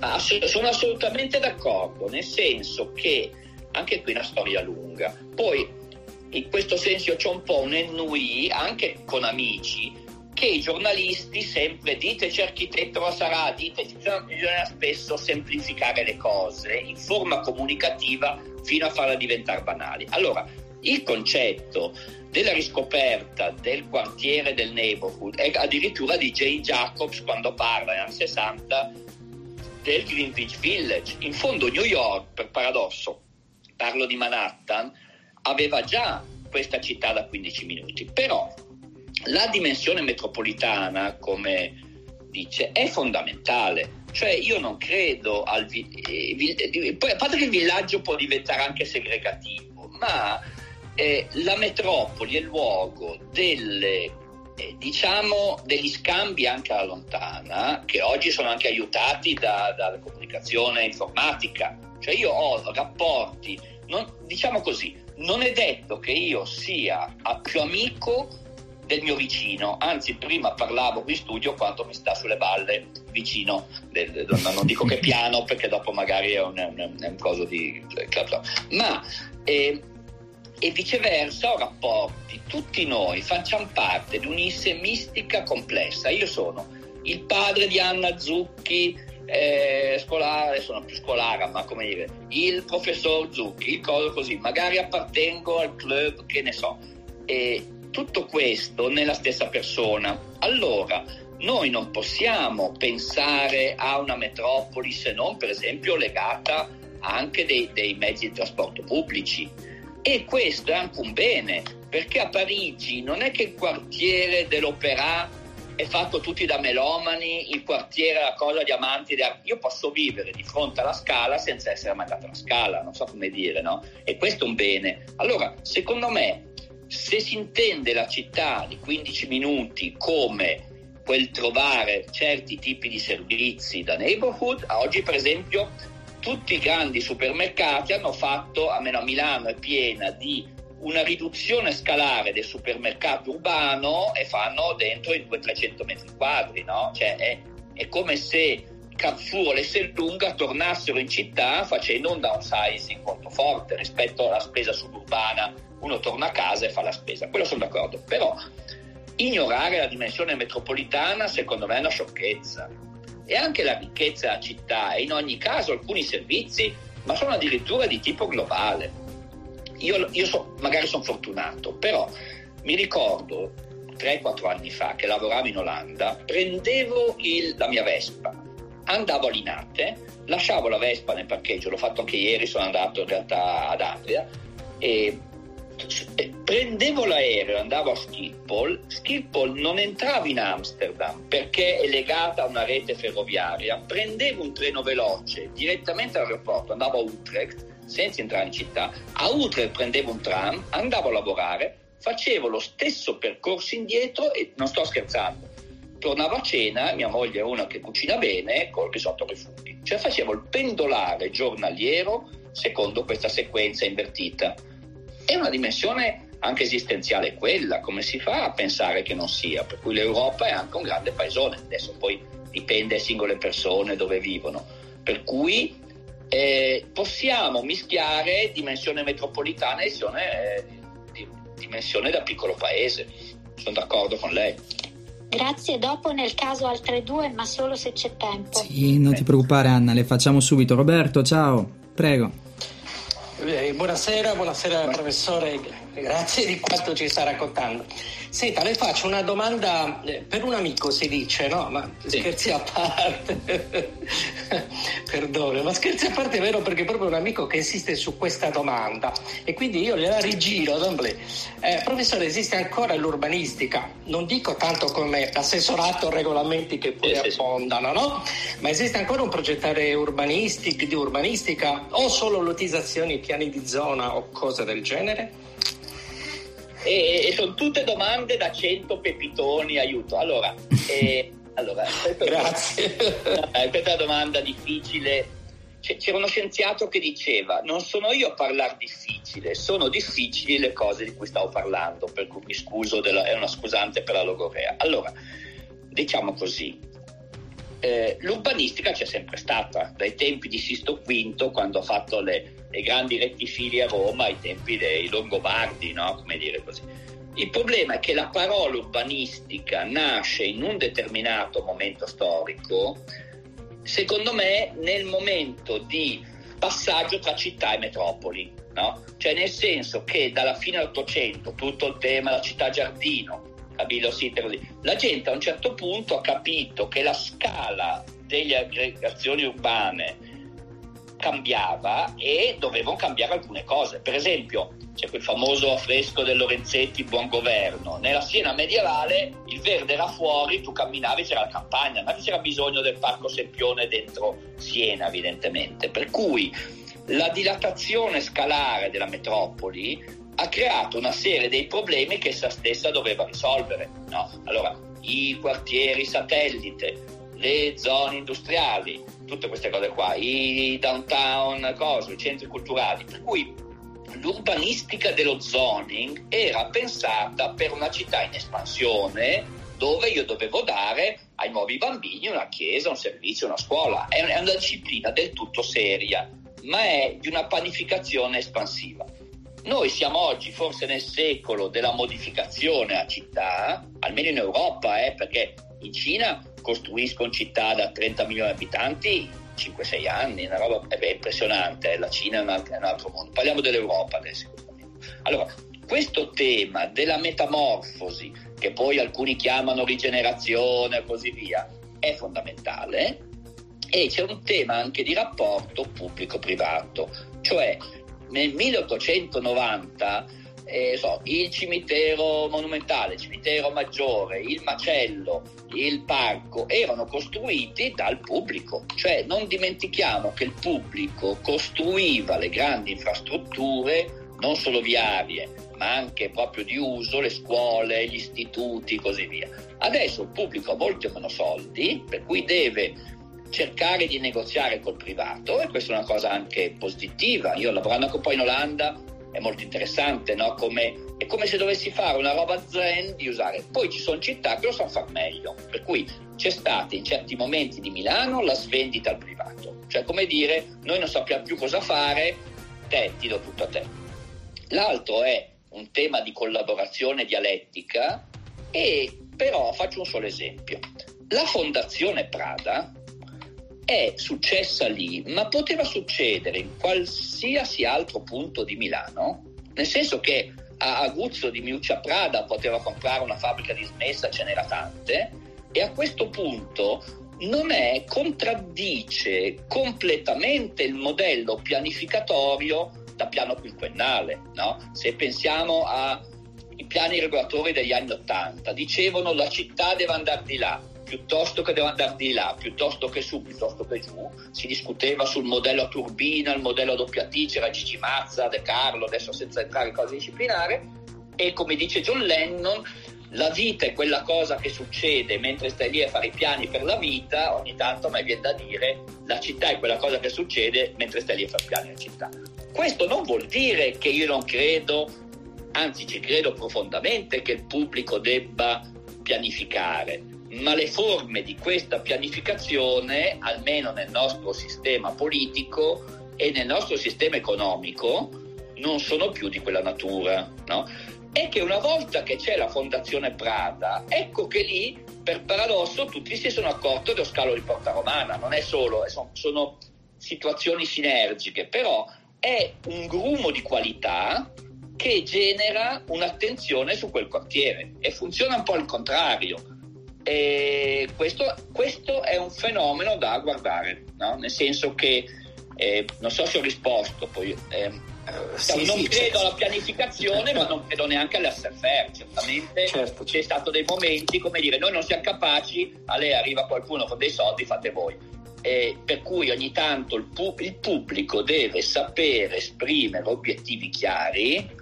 Ah, sono assolutamente d'accordo, nel senso che anche qui è una storia lunga. Poi in questo senso c'è un po' un ennui anche con amici che i giornalisti sempre diteci architetto sarà, diteci, bisogna spesso semplificare le cose in forma comunicativa fino a farla diventare banali. Allora, il concetto della riscoperta del quartiere del neighborhood è addirittura di Jane Jacobs quando parla negli anni 60 del Greenwich Village. In fondo New York, per paradosso, parlo di Manhattan, aveva già questa città da 15 minuti, però la dimensione metropolitana, come dice è fondamentale. Cioè io non credo al vi- eh, poi a parte che il villaggio può diventare anche segregativo, ma eh, la metropoli è il luogo delle eh, diciamo degli scambi anche alla lontana che oggi sono anche aiutati da, dalla comunicazione informatica. Cioè io ho rapporti, non, diciamo così, non è detto che io sia più amico del mio vicino, anzi prima parlavo qui in studio quanto mi sta sulle balle vicino, del, del, non dico che piano perché dopo magari è un, un, un coso di... ma eh, e viceversa ho rapporti, tutti noi facciamo parte di un'insemistica complessa, io sono il padre di Anna Zucchi, eh, scolare, sono più scolara, ma come dire, il professor Zucchi, il coso così, magari appartengo al club, che ne so. E tutto questo nella stessa persona. Allora, noi non possiamo pensare a una metropoli se non, per esempio, legata anche dei, dei mezzi di trasporto pubblici. E questo è anche un bene, perché a Parigi non è che il quartiere dell'Opéra è fatto tutti da melomani, il quartiere è la cosa di amanti. Io posso vivere di fronte alla scala senza essere mai andato alla scala, non so come dire, no? E questo è un bene. Allora, secondo me, se si intende la città di 15 minuti come quel trovare certi tipi di servizi da neighborhood, oggi per esempio tutti i grandi supermercati hanno fatto, almeno a Milano è piena di una riduzione scalare del supermercato urbano e fanno dentro i 200-300 metri quadri, no? Cioè è, è come se Carrefour e Sellunga tornassero in città facendo un downsizing molto forte rispetto alla spesa suburbana. Uno torna a casa e fa la spesa, quello sono d'accordo, però ignorare la dimensione metropolitana secondo me è una sciocchezza. E anche la ricchezza della città e in ogni caso alcuni servizi, ma sono addirittura di tipo globale io, io so, magari sono fortunato, però mi ricordo 3-4 anni fa che lavoravo in Olanda, prendevo il, la mia Vespa, andavo a Linate, lasciavo la Vespa nel parcheggio, l'ho fatto anche ieri, sono andato in realtà ad Adria, e prendevo l'aereo, andavo a Schiphol, Schiphol non entravo in Amsterdam perché è legata a una rete ferroviaria, prendevo un treno veloce direttamente all'aeroporto, andavo a Utrecht senza entrare in città, a Utrecht prendevo un tram, andavo a lavorare, facevo lo stesso percorso indietro e non sto scherzando. Tornavo a cena, mia moglie è una che cucina bene, col risotto ai funghi. Cioè facevo il pendolare giornaliero secondo questa sequenza invertita. È una dimensione anche esistenziale quella, come si fa a pensare che non sia? Per cui l'Europa è anche un grande paesone, adesso poi dipende da singole persone dove vivono. Per cui eh, possiamo mischiare dimensione metropolitana e dimensione, eh, dimensione da piccolo paese. Sono d'accordo con lei. Grazie, dopo nel caso altre due, ma solo se c'è tempo. Sì, non ti preoccupare Anna, le facciamo subito. Roberto, ciao, prego. Eh, buonasera, buonasera professore, grazie di quanto ci sta raccontando. Senta, le faccio una domanda eh, per un amico, si dice, no? Ma sì. scherzi a parte, perdone, ma scherzi a parte è vero perché è proprio un amico che insiste su questa domanda e quindi io gliela rigiro. Eh, professore, esiste ancora l'urbanistica? Non dico tanto come assessorato regolamenti che poi sì, abbondano, no? Ma esiste ancora un progettare urbanistic, di urbanistica o solo lottizzazioni, piani di zona o cose del genere? E, e, sono tutte domande da 100 pepitoni, aiuto. Allora, eh, allora grazie. È, questa è una domanda difficile. C'era uno scienziato che diceva: Non sono io a parlare difficile, sono difficili le cose di cui stavo parlando, per cui mi scuso, della, è una scusante per la logorea. Allora, diciamo così: eh, l'urbanistica c'è sempre stata, dai tempi di Sisto V, quando ha fatto le, le grandi rettifili a Roma, ai tempi dei Longobardi, no? come dire così. Il problema è che la parola urbanistica nasce in un determinato momento storico, secondo me nel momento di passaggio tra città e metropoli, no? cioè nel senso che dalla fine dell'Ottocento tutto il tema della città giardino. La gente a un certo punto ha capito che la scala delle aggregazioni urbane cambiava e dovevano cambiare alcune cose. Per esempio, c'è quel famoso affresco del Lorenzetti, Buon Governo. Nella Siena medievale il verde era fuori, tu camminavi, c'era la campagna, non c'era bisogno del Parco Sempione dentro Siena, evidentemente. Per cui la dilatazione scalare della metropoli ha creato una serie dei problemi che essa stessa doveva risolvere. No? Allora, i quartieri satellite, le zone industriali, tutte queste cose qua, i downtown, cose, i centri culturali, per cui l'urbanistica dello zoning era pensata per una città in espansione dove io dovevo dare ai nuovi bambini una chiesa, un servizio, una scuola. È una disciplina del tutto seria, ma è di una panificazione espansiva. Noi siamo oggi forse nel secolo della modificazione a città, almeno in Europa, eh, perché in Cina costruiscono città da 30 milioni di abitanti 5-6 anni, una roba è impressionante, eh. la Cina è un, altro, è un altro mondo. Parliamo dell'Europa adesso. Allora, questo tema della metamorfosi, che poi alcuni chiamano rigenerazione e così via, è fondamentale e c'è un tema anche di rapporto pubblico-privato, cioè nel 1890 eh, so, il cimitero monumentale, il cimitero maggiore, il macello, il parco erano costruiti dal pubblico, cioè non dimentichiamo che il pubblico costruiva le grandi infrastrutture non solo viarie, ma anche proprio di uso, le scuole, gli istituti e così via. Adesso il pubblico ha molti meno soldi, per cui deve cercare di negoziare col privato e questa è una cosa anche positiva. Io lavorando anche un po' in Olanda è molto interessante, no? come, è come se dovessi fare una roba zen di usare. Poi ci sono città che lo sanno far meglio, per cui c'è stata in certi momenti di Milano la svendita al privato, cioè come dire noi non sappiamo più cosa fare, te ti do tutto a te. L'altro è un tema di collaborazione dialettica e però faccio un solo esempio. La Fondazione Prada è successa lì, ma poteva succedere in qualsiasi altro punto di Milano, nel senso che a Aguzzo di Miuccia Prada poteva comprare una fabbrica dismessa, ce n'era tante, e a questo punto non è, contraddice completamente il modello pianificatorio da piano quinquennale. No? Se pensiamo ai piani regolatori degli anni Ottanta, dicevano la città deve andare di là, piuttosto che deve andare di là, piuttosto che su, piuttosto che giù, si discuteva sul modello a turbina, il modello a doppia T, c'era Gigi Mazza, De Carlo, adesso senza entrare in cose disciplinari, e come dice John Lennon, la vita è quella cosa che succede mentre stai lì a fare i piani per la vita, ogni tanto me viene da dire la città è quella cosa che succede mentre stai lì a fare i piani alla città. Questo non vuol dire che io non credo, anzi ci credo profondamente che il pubblico debba pianificare, ma le forme di questa pianificazione, almeno nel nostro sistema politico e nel nostro sistema economico, non sono più di quella natura. No? E che una volta che c'è la Fondazione Prada, ecco che lì, per paradosso, tutti si sono accorti dello scalo di Porta Romana. Non è solo, sono, sono situazioni sinergiche, però è un grumo di qualità che genera un'attenzione su quel quartiere e funziona un po' al contrario e questo, questo è un fenomeno da guardare, no? nel senso che eh, non so se ho risposto, poi eh, sì, non sì, credo certo. alla pianificazione, ma non credo neanche all'SFR. Certamente certo. c'è stato dei momenti, come dire, noi non siamo capaci, a lei arriva qualcuno con dei soldi, fate voi. Eh, per cui ogni tanto il, pu- il pubblico deve sapere esprimere obiettivi chiari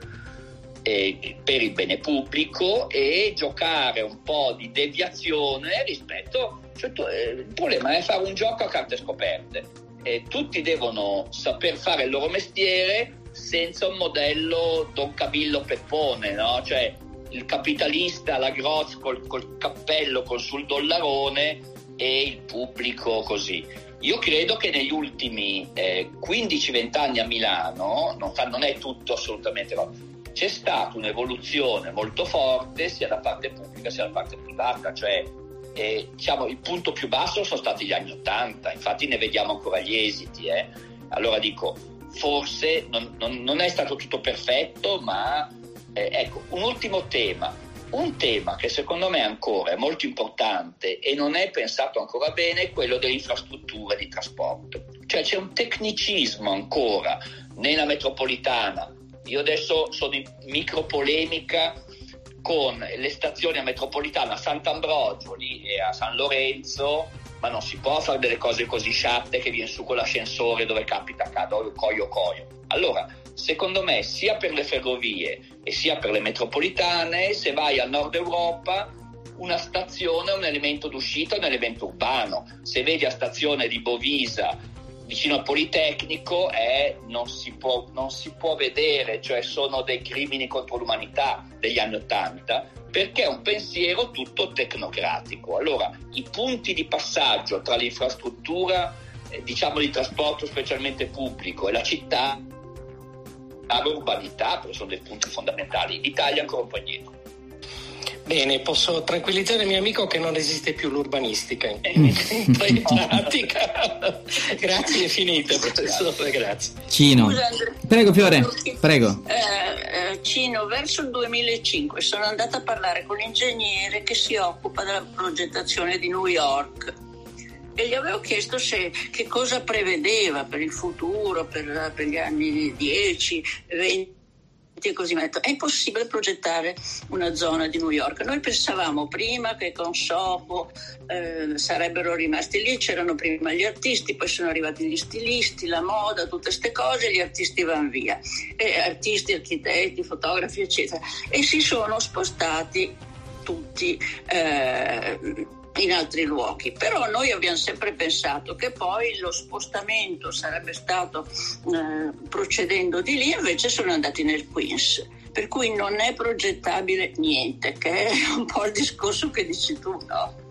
eh, per il bene pubblico e giocare un po' di deviazione rispetto. Cioè, tu, eh, il problema è fare un gioco a carte scoperte. Eh, tutti devono saper fare il loro mestiere senza un modello Don Camillo Peppone, no? cioè il capitalista, la Groz col, col cappello, col sul dollarone e il pubblico così. Io credo che negli ultimi eh, 15-20 anni a Milano, non, non, è tutto assolutamente no, c'è stata un'evoluzione molto forte sia da parte pubblica sia da parte privata, cioè eh, diciamo, il punto più basso sono stati gli anni Ottanta, infatti ne vediamo ancora gli esiti. Eh. Allora dico, forse non, non, non, è stato tutto perfetto, ma eh, ecco, un ultimo tema. Un tema che secondo me ancora è molto importante e non è pensato ancora bene è quello delle infrastrutture di trasporto. Cioè c'è un tecnicismo ancora nella metropolitana. Io adesso sono in micro polemica con le stazioni a metropolitana a Sant'Ambrogio lì e a San Lorenzo, ma non si può fare delle cose così sciatte che viene su con l'ascensore dove capita cado coio coio. Allora, secondo me, sia per le ferrovie e sia per le metropolitane, se vai al nord Europa una stazione è un elemento d'uscita, è un elemento urbano. Se vedi la stazione di Bovisa vicino al Politecnico è, non, si può, non si può vedere, cioè sono dei crimini contro l'umanità degli anni Ottanta, perché è un pensiero tutto tecnocratico. Allora, i punti di passaggio tra l'infrastruttura, eh, diciamo di trasporto specialmente pubblico e la città, l'urbanità, perché sono dei punti fondamentali. L'Italia ancora un po' indietro. Bene, posso tranquillizzare il mio amico che non esiste più l'urbanistica in, in pratica. grazie infinite, professore, grazie. Cino. Scusa, prego Fiore, prego. Eh, eh, Cino, verso il 2005 sono andata a parlare con l'ingegnere che si occupa della progettazione di New York e gli avevo chiesto se, che cosa prevedeva per il futuro, per, per gli anni 10, 20 così metto. È impossibile progettare una zona di New York. Noi pensavamo prima che con Soho eh, sarebbero rimasti lì, c'erano prima gli artisti, poi sono arrivati gli stilisti, la moda, tutte queste cose, gli artisti vanno via. E artisti, architetti, fotografi, eccetera. E si sono spostati tutti eh, in altri luoghi. Però noi abbiamo sempre pensato che poi lo spostamento sarebbe stato eh, procedendo di lì, invece sono andati nel Queens. Per cui non è progettabile niente, che è un po' il discorso che dici tu, no?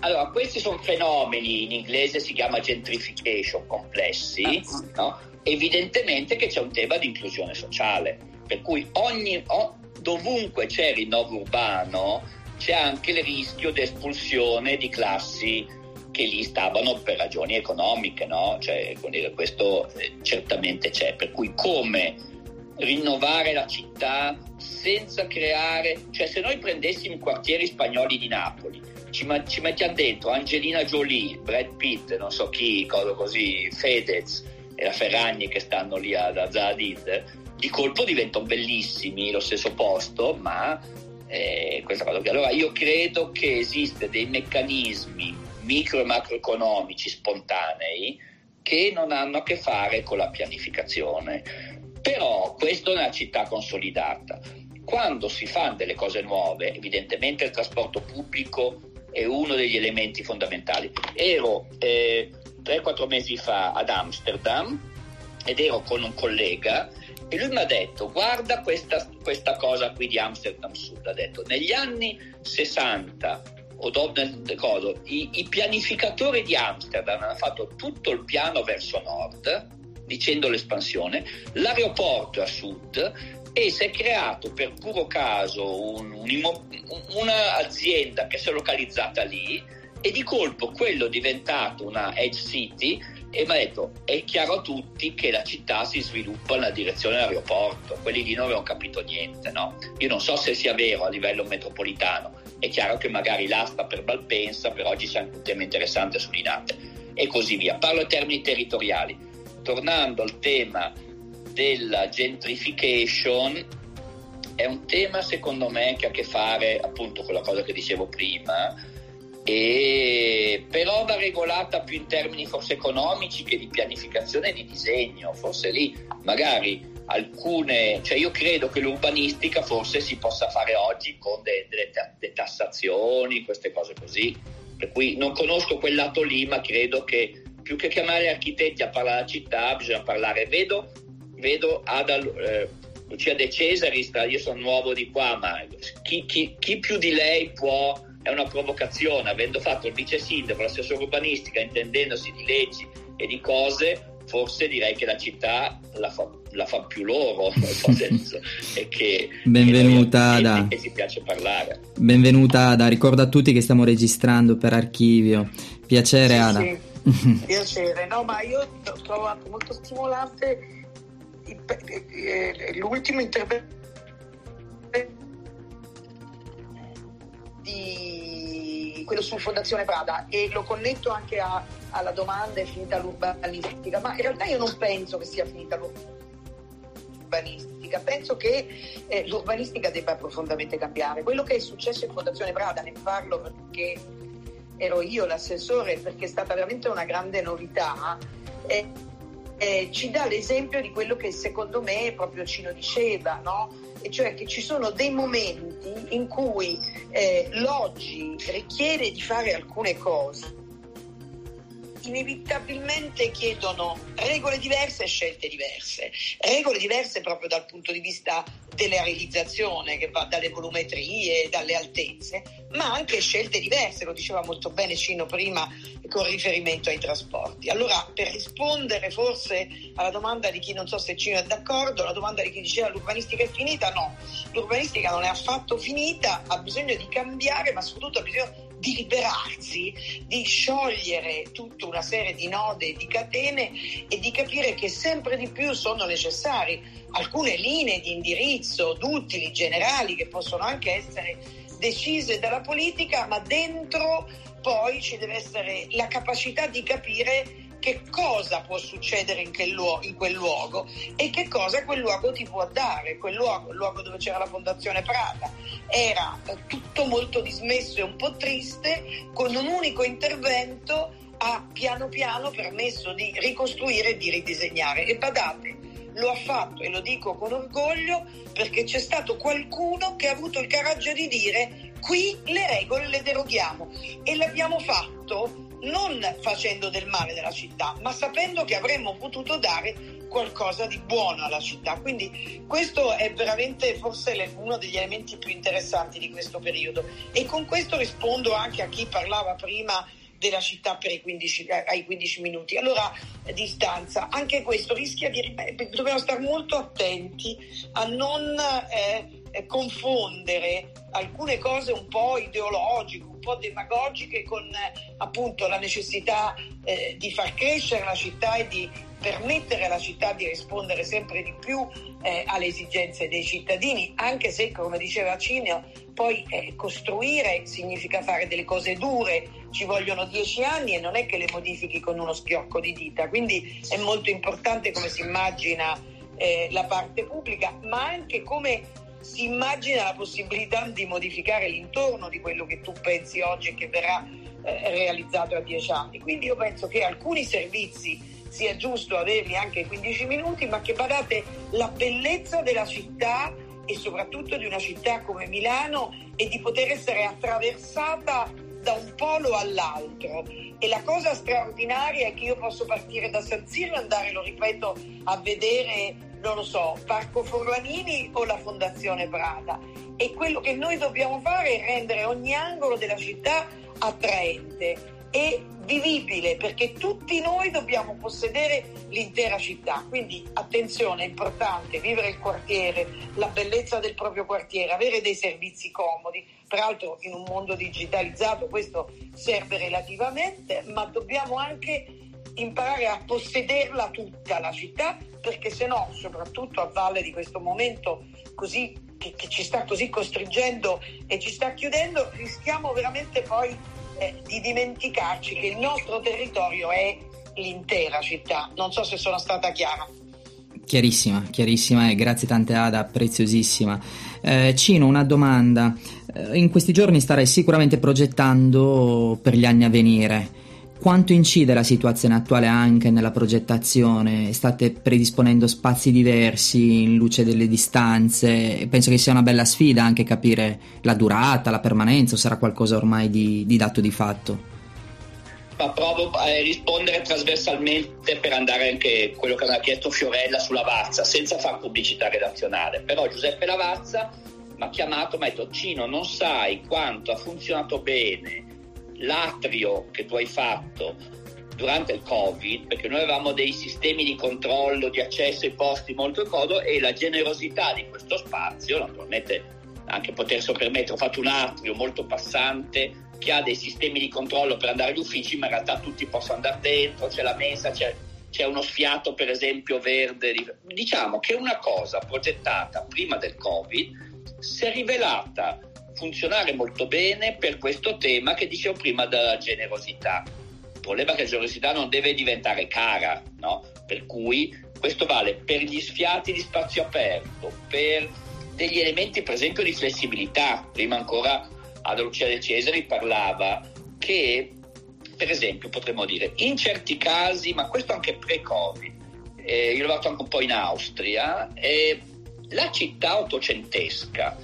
Allora, questi sono fenomeni, in inglese si chiama gentrification, complessi, ah. no? evidentemente che c'è un tema di inclusione sociale, per cui ogni, oh, dovunque c'è rinnovo urbano, c'è anche il rischio di espulsione di classi che lì stavano per ragioni economiche, no? Cioè, questo eh, certamente c'è. Per cui come rinnovare la città senza creare, cioè se noi prendessimo i quartieri spagnoli di Napoli, ci, ci mettiamo dentro Angelina Jolie, Brad Pitt, non so chi, cosa così, Fedez e la Ferragni che stanno lì ad Zaradid, di colpo diventano bellissimi lo stesso posto, ma eh, questa cosa. Allora io credo che esiste dei meccanismi micro e macroeconomici spontanei che non hanno a che fare con la pianificazione. Però questo è una città consolidata. Quando si fanno delle cose nuove, evidentemente il trasporto pubblico è uno degli elementi fondamentali. Ero eh, 3-4 mesi fa ad Amsterdam ed ero con un collega e lui mi ha detto, guarda questa, questa cosa qui di Amsterdam Sud, ha detto, negli anni 60 o dopo ricordo, i, i, pianificatori di Amsterdam hanno fatto tutto il piano verso nord, dicendo l'espansione, l'aeroporto a sud e si è creato per puro caso un, un, un'azienda che si è localizzata lì e di colpo quello è diventato una edge city e mi ha detto è chiaro a tutti che la città si sviluppa nella direzione dell'aeroporto, quelli lì non avevano capito niente, no? Io non so se sia vero a livello metropolitano, è chiaro che magari l'asta per Malpensa, però oggi c'è un tema interessante su Linate e così via. Parlo in termini territoriali. Tornando al tema della gentrification, è un tema secondo me che ha a che fare appunto con la cosa che dicevo prima, e però va regolata più in termini forse economici che di pianificazione e di disegno, forse lì magari alcune, cioè io credo che l'urbanistica forse si possa fare oggi con delle de, de tassazioni, queste cose così, per cui non conosco quel lato lì, ma credo che più che chiamare architetti a parlare della città bisogna parlare, vedo, vedo Ada, eh, Lucia De Cesaris, io sono nuovo di qua, ma chi, chi, chi più di lei può è una provocazione, avendo fatto il vice sindaco, l'assessore urbanistica, intendendosi di leggi e di cose, forse direi che la città la fa, la fa più loro senso, e che benvenuta che Ada che ci piace parlare. Benvenuta Ada ricordo a tutti che stiamo registrando per archivio. Piacere sì, Ada. sì. piacere. No ma io ho trovato molto stimolante l'ultimo intervento di quello su Fondazione Prada e lo connetto anche a, alla domanda è finita l'urbanistica, ma in realtà io non penso che sia finita l'urbanistica, penso che eh, l'urbanistica debba profondamente cambiare. Quello che è successo in Fondazione Prada, ne parlo perché ero io l'assessore, perché è stata veramente una grande novità. Eh, eh, ci dà l'esempio di quello che secondo me proprio Cino diceva, no? e cioè che ci sono dei momenti in cui eh, l'oggi richiede di fare alcune cose inevitabilmente chiedono regole diverse e scelte diverse. Regole diverse proprio dal punto di vista della realizzazione, che va dalle volumetrie, dalle altezze, ma anche scelte diverse, lo diceva molto bene Cino prima con riferimento ai trasporti. Allora, per rispondere forse alla domanda di chi non so se Cino è d'accordo, la domanda di chi diceva l'urbanistica è finita, no, l'urbanistica non è affatto finita, ha bisogno di cambiare, ma soprattutto ha bisogno di liberarsi, di sciogliere tutta una serie di node e di catene e di capire che sempre di più sono necessari alcune linee di indirizzo d'utili generali che possono anche essere decise dalla politica, ma dentro poi ci deve essere la capacità di capire che cosa può succedere in quel, luogo, in quel luogo e che cosa quel luogo ti può dare. Quel luogo, il luogo dove c'era la Fondazione Prada, era eh, tutto molto dismesso e un po' triste, con un unico intervento ha piano piano permesso di ricostruire e di ridisegnare. E badate, lo ha fatto e lo dico con orgoglio perché c'è stato qualcuno che ha avuto il coraggio di dire qui le regole le deroghiamo e l'abbiamo fatto non facendo del male della città, ma sapendo che avremmo potuto dare qualcosa di buono alla città. Quindi questo è veramente forse uno degli elementi più interessanti di questo periodo. E con questo rispondo anche a chi parlava prima della città per i 15, eh, ai 15 minuti. Allora, distanza, anche questo rischia di... Dobbiamo stare molto attenti a non eh, confondere alcune cose un po' ideologiche, un po' demagogiche con eh, appunto la necessità eh, di far crescere la città e di permettere alla città di rispondere sempre di più eh, alle esigenze dei cittadini, anche se, come diceva Cineo, poi eh, costruire significa fare delle cose dure, ci vogliono dieci anni e non è che le modifichi con uno schiocco di dita, quindi è molto importante come si immagina eh, la parte pubblica, ma anche come si immagina la possibilità di modificare l'intorno di quello che tu pensi oggi e che verrà eh, realizzato a dieci anni. Quindi io penso che alcuni servizi sia giusto averli anche 15 minuti, ma che badate la bellezza della città e soprattutto di una città come Milano e di poter essere attraversata da un polo all'altro. E la cosa straordinaria è che io posso partire da San Siro e andare, lo ripeto, a vedere non lo so, Parco Forlanini o la Fondazione Prada. E quello che noi dobbiamo fare è rendere ogni angolo della città attraente e vivibile perché tutti noi dobbiamo possedere l'intera città. Quindi attenzione, è importante vivere il quartiere, la bellezza del proprio quartiere, avere dei servizi comodi. Peraltro in un mondo digitalizzato questo serve relativamente, ma dobbiamo anche imparare a possederla tutta la città perché se no, soprattutto a valle di questo momento così, che, che, ci sta così costringendo e ci sta chiudendo, rischiamo veramente poi eh, di dimenticarci che il nostro territorio è l'intera città. Non so se sono stata chiara. Chiarissima, chiarissima e grazie tante Ada, preziosissima. Eh, Cino, una domanda. Eh, in questi giorni starai sicuramente progettando per gli anni a venire quanto incide la situazione attuale anche nella progettazione? State predisponendo spazi diversi in luce delle distanze? Penso che sia una bella sfida anche capire la durata, la permanenza o sarà qualcosa ormai di, di dato di fatto? Ma provo a rispondere trasversalmente per andare anche a quello che aveva chiesto Fiorella sulla Lavazza, senza fare pubblicità redazionale. Però Giuseppe Lavazza mi ha chiamato e mi ha detto Cino, non sai quanto ha funzionato bene l'atrio che tu hai fatto durante il Covid, perché noi avevamo dei sistemi di controllo, di accesso ai posti molto comodo e la generosità di questo spazio, naturalmente anche potersi permettere, ho fatto un atrio molto passante che ha dei sistemi di controllo per andare agli uffici, ma in realtà tutti possono andare dentro, c'è la messa, c'è, c'è uno sfiato per esempio verde. Diciamo che una cosa progettata prima del Covid si è rivelata funzionare molto bene per questo tema che dicevo prima della generosità. Il problema è che la generosità non deve diventare cara, no? per cui questo vale per gli sfiati di spazio aperto, per degli elementi per esempio di flessibilità. Prima ancora Ada Lucia De Cesari parlava che per esempio potremmo dire in certi casi, ma questo anche pre-Covid, eh, io l'ho fatto anche un po' in Austria, eh, la città ottocentesca,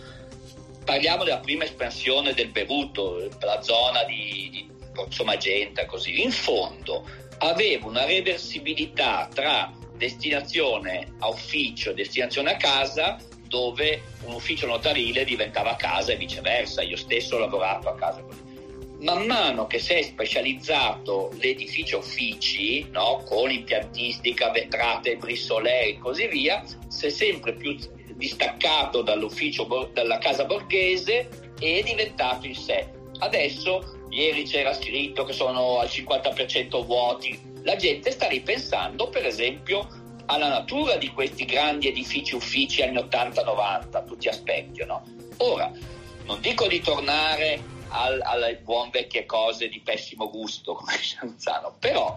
parliamo della prima espansione del bevuto, la zona di, di Corso Magenta, così, in fondo aveva una reversibilità tra destinazione a ufficio e destinazione a casa dove un ufficio notarile diventava casa e viceversa. Io stesso ho lavorato a casa. Man mano che si è specializzato l'edificio uffici, no, con impiantistica, vetrate, brissolè e così via, si è sempre più distaccato dall'ufficio, dalla casa borghese e è diventato in sé. Adesso, ieri c'era scritto che sono al 50% vuoti, la gente sta ripensando per esempio alla natura di questi grandi edifici uffici anni 80-90, tutti a specchio. No? Ora, non dico di tornare al, alle buone vecchie cose di pessimo gusto, come dice Anzano, però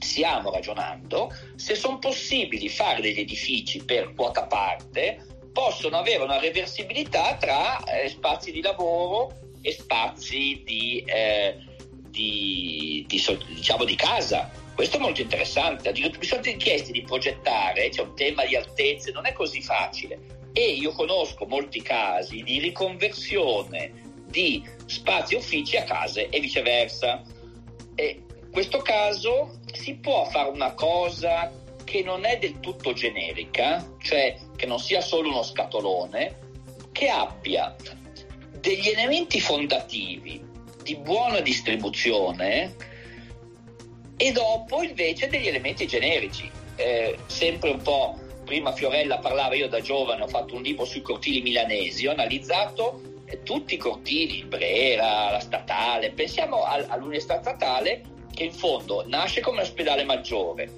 stiamo ragionando se sono possibili fare degli edifici per quota parte, possono avere una reversibilità tra eh, spazi di lavoro e spazi di... Eh, di, di, diciamo, di casa. Questo è molto interessante. Mi sono chiesti di progettare, c'è un tema di altezze, non è così facile. E io conosco molti casi di riconversione di spazi uffici a case e viceversa. E questo caso si può fare una cosa che non è del tutto generica, cioè che non sia solo uno scatolone, che abbia degli elementi fondativi di buona distribuzione e dopo invece degli elementi generici. Eh, sempre un po', prima Fiorella parlava, io da giovane ho fatto un libro sui cortili milanesi, ho analizzato eh, tutti i cortili, il Brera, la statale, pensiamo al, all'università statale che in fondo nasce come ospedale maggiore,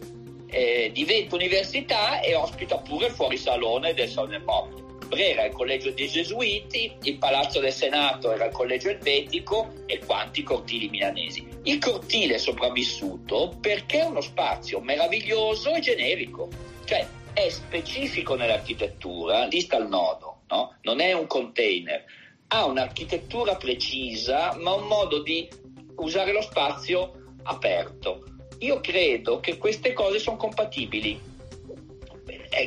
eh, diventa università e ospita pure il fuorisalone del Salone Pop era il collegio dei Gesuiti, il Palazzo del Senato era il collegio elvetico e quanti cortili milanesi. Il cortile è sopravvissuto perché è uno spazio meraviglioso e generico, cioè è specifico nell'architettura, lì sta il nodo, no? non è un container, ha un'architettura precisa ma un modo di usare lo spazio aperto. Io credo che queste cose sono compatibili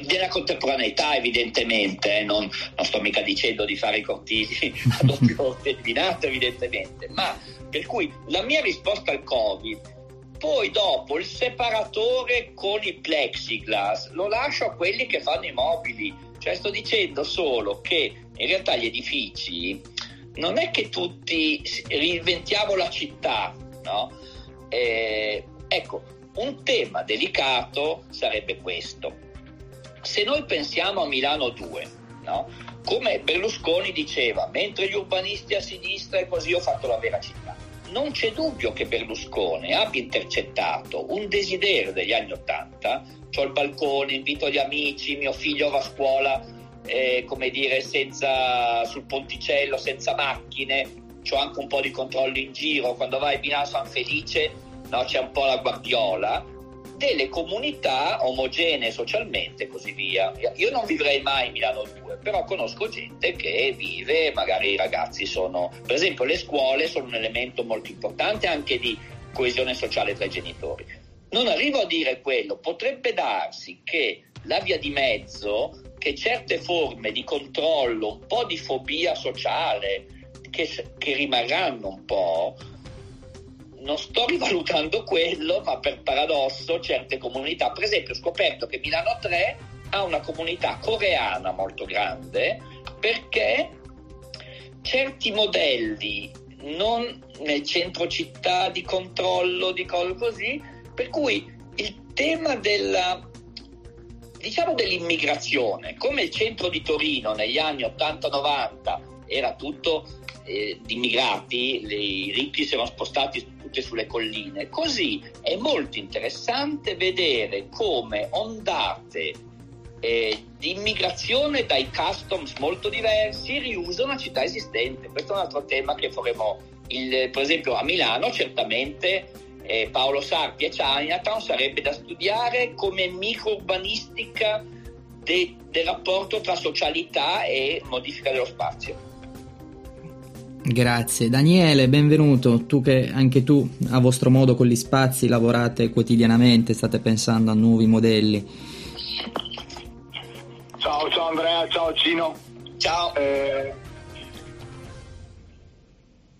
della contemporaneità evidentemente, eh, non, non, sto mica dicendo di fare i cortili a doppio ordinato evidentemente, ma per cui la mia risposta al Covid, poi dopo il separatore con i plexiglass lo lascio a quelli che fanno i mobili, cioè sto dicendo solo che in realtà gli edifici non è che tutti reinventiamo la città, no? Eh, ecco, un tema delicato sarebbe questo se noi pensiamo a Milano 2, no? come Berlusconi diceva, mentre gli urbanisti a sinistra e così ho fatto la vera città, non c'è dubbio che Berlusconi abbia intercettato un desiderio degli anni Ottanta, ho il balcone, invito gli amici, mio figlio va a scuola, eh, come dire, senza, sul ponticello, senza macchine, ho anche un po' di controllo in giro, quando vai a Milano San Felice no, c'è un po' la guardiola, delle comunità omogenee socialmente e così via. Io non vivrei mai in Milano 2, però conosco gente che vive, magari i ragazzi sono, per esempio le scuole sono un elemento molto importante anche di coesione sociale tra i genitori. Non arrivo a dire quello, potrebbe darsi che la via di mezzo, che certe forme di controllo, un po' di fobia sociale, che, che rimarranno un po', non sto rivalutando quello, ma per paradosso certe comunità, per esempio ho scoperto che Milano 3 ha una comunità coreana molto grande perché certi modelli non nel centro città di controllo di cose così, per cui il tema della diciamo dell'immigrazione, come il centro di Torino negli anni 80-90 era tutto eh, di immigrati, i ricchi si erano spostati tutte sulle colline. Così è molto interessante vedere come ondate eh, di immigrazione dai customs molto diversi, riusa una città esistente. Questo è un altro tema che faremo, il, per esempio a Milano certamente eh, Paolo Sarpi e Chinatown sarebbe da studiare come microurbanistica de, del rapporto tra socialità e modifica dello spazio. Grazie. Daniele, benvenuto. Tu che anche tu, a vostro modo con gli spazi, lavorate quotidianamente, state pensando a nuovi modelli. Ciao, ciao Andrea, ciao Cino. Ciao. Eh,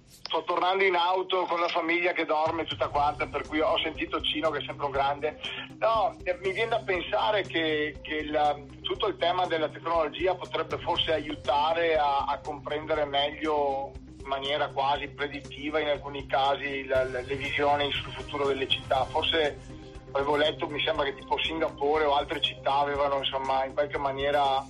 sto tornando in auto con la famiglia che dorme tutta quanta, per cui ho sentito Cino che è sempre un grande. No, mi viene da pensare che, che la, tutto il tema della tecnologia potrebbe forse aiutare a, a comprendere meglio in maniera quasi predittiva in alcuni casi la, la, le visioni sul futuro delle città. Forse avevo letto, mi sembra che tipo Singapore o altre città avevano insomma in qualche maniera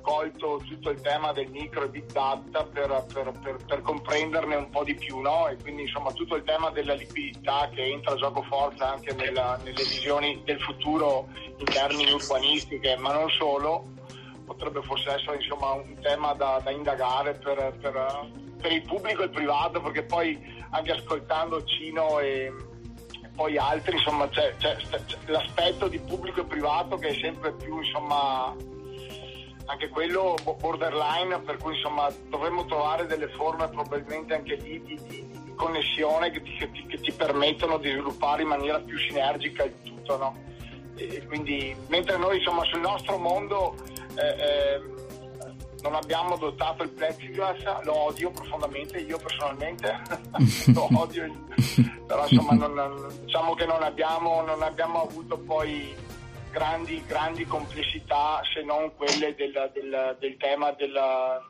colto tutto il tema del micro e big data per, per, per, per comprenderne un po' di più, no? E quindi insomma tutto il tema della liquidità che entra a gioco forza anche nella, nelle visioni del futuro in termini urbanistiche, ma non solo, potrebbe forse essere insomma un tema da, da indagare per, per il pubblico e il privato, perché poi anche ascoltando Cino e, poi altri, insomma, c'è, c'è, c'è, l'aspetto di pubblico e privato che è sempre più, insomma, anche quello borderline, per cui insomma dovremmo trovare delle forme probabilmente anche lì di, di, di connessione che ti, che, ti, che ti, permettono di sviluppare in maniera più sinergica il tutto, no? E quindi mentre noi insomma sul nostro mondo eh, eh, non abbiamo adottato il plexiglass, lo odio profondamente, io personalmente. Lo odio, però insomma non, diciamo che non abbiamo, non abbiamo avuto poi grandi, grandi complessità se non quelle del, del, del tema della,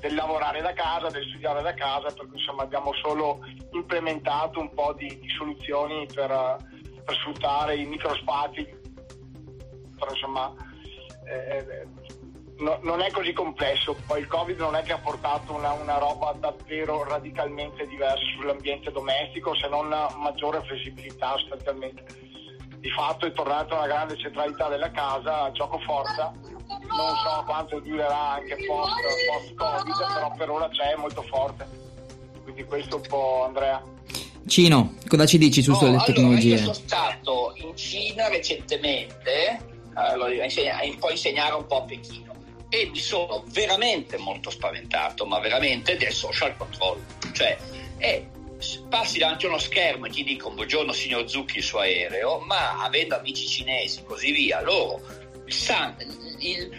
del lavorare da casa, del studiare da casa, per cui insomma abbiamo solo implementato un po' di, di soluzioni per, per, sfruttare i microspazi, però insomma eh, no, non è così complesso, poi il Covid non è che ha portato una, una roba davvero radicalmente diversa sull'ambiente domestico se non una maggiore flessibilità sostanzialmente. Di fatto è tornata una grande centralità della casa, gioco forza, non so quanto durerà anche post, post Covid, però per ora c'è molto forte. Quindi questo un po' Andrea. Cino, cosa ci dici su oh, sulle allora, tecnologie? Io sono stato in Cina recentemente, allora, un po' insegnare un po' a Pechino e mi sono veramente molto spaventato, ma veramente del social control. Cioè, è, passi davanti a uno schermo e ti dicono buongiorno signor Zucchi il suo aereo, ma avendo amici cinesi e così via, loro sanno il,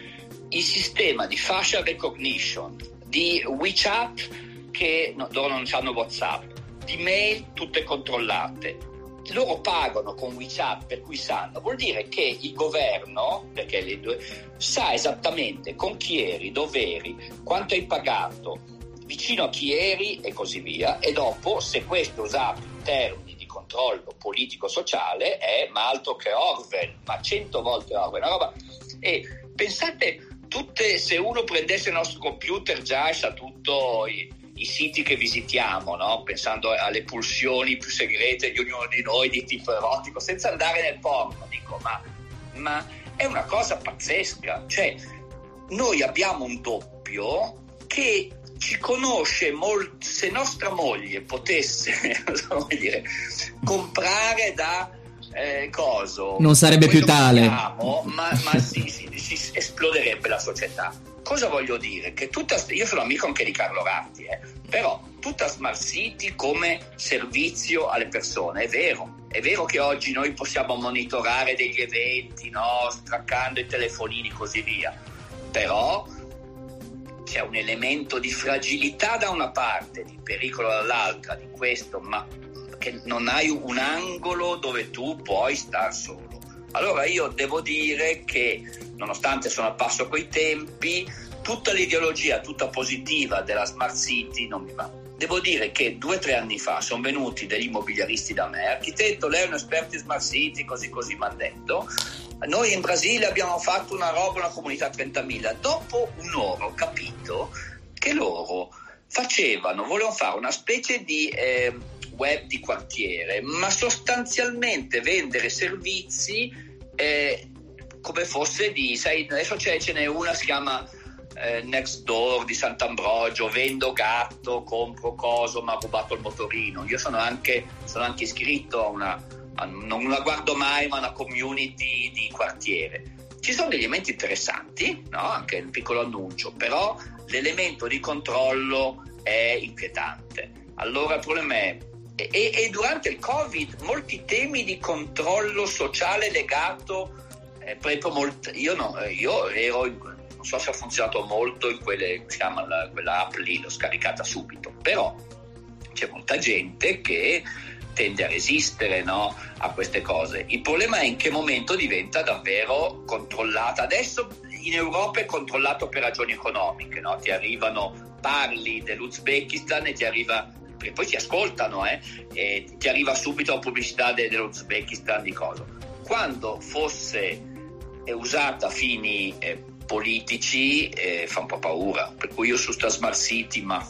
il, sistema di facial recognition, di WeChat, che no, loro non hanno WhatsApp, di mail tutte controllate, loro pagano con WeChat per cui sanno, vuol dire che il governo, perché le due, sa esattamente con chi eri, dove eri, quanto hai pagato, vicino a chi eri e così via, e dopo se questo usato in termini di controllo politico-sociale è ma altro che Orwell, ma cento volte Orwell, una roba. E pensate, tutte, se uno prendesse il nostro computer già sa tutto i siti che visitiamo, no? pensando alle pulsioni più segrete di ognuno di noi di tipo erotico, senza andare nel porno, dico, ma, ma è una cosa pazzesca. Cioè, noi abbiamo un doppio che ci conosce molto. Se nostra moglie potesse dire, comprare da eh, coso, non sarebbe più tale, abbiamo, ma, ma sì, sì, si esploderebbe la società. Cosa voglio dire? Che tutta, io sono amico anche di Carlo Ratti, eh, però tutta Smart City come servizio alle persone è vero. È vero che oggi noi possiamo monitorare degli eventi, no? straccando i telefonini e così via, però c'è un elemento di fragilità da una parte, di pericolo dall'altra, di questo, ma che non hai un angolo dove tu puoi star solo. Allora io devo dire che nonostante sono a passo coi tempi, tutta l'ideologia, tutta positiva della Smart City non mi va. Devo dire che due o tre anni fa sono venuti degli immobiliaristi da me, architetto, lei è un esperto in Smart City, così così mi hanno detto. Noi in Brasile abbiamo fatto una roba, una comunità 30.000. Dopo un'ora ho capito che loro facevano, volevano fare una specie di eh, web di quartiere, ma sostanzialmente vendere servizi eh, come fosse di, sai, adesso ce n'è una, si chiama eh, Next Door di Sant'Ambrogio, vendo gatto, compro coso, ma ha rubato il motorino. Io sono anche, sono anche iscritto a una, a, non la guardo mai, ma una community di quartiere. Ci sono degli elementi interessanti, no? anche il piccolo annuncio, però l'elemento di controllo è inquietante. Allora il problema è e, e, durante il Covid molti temi di controllo sociale legato molto, io, no, io ero in, non so se ha funzionato molto in quelle, si chiama la, quella app lì, l'ho scaricata subito, però c'è molta gente che tende a resistere no, a queste cose. Il problema è in che momento diventa davvero controllata. Adesso in Europa è controllato per ragioni economiche, no? ti arrivano, parli dell'Uzbekistan e ti arriva poi ti ascoltano eh, e ti arriva subito la pubblicità de- dell'Uzbekistan di cosa. Quando fosse usata a fini eh, politici eh, fa un po' paura, per cui io su sta Smart City ma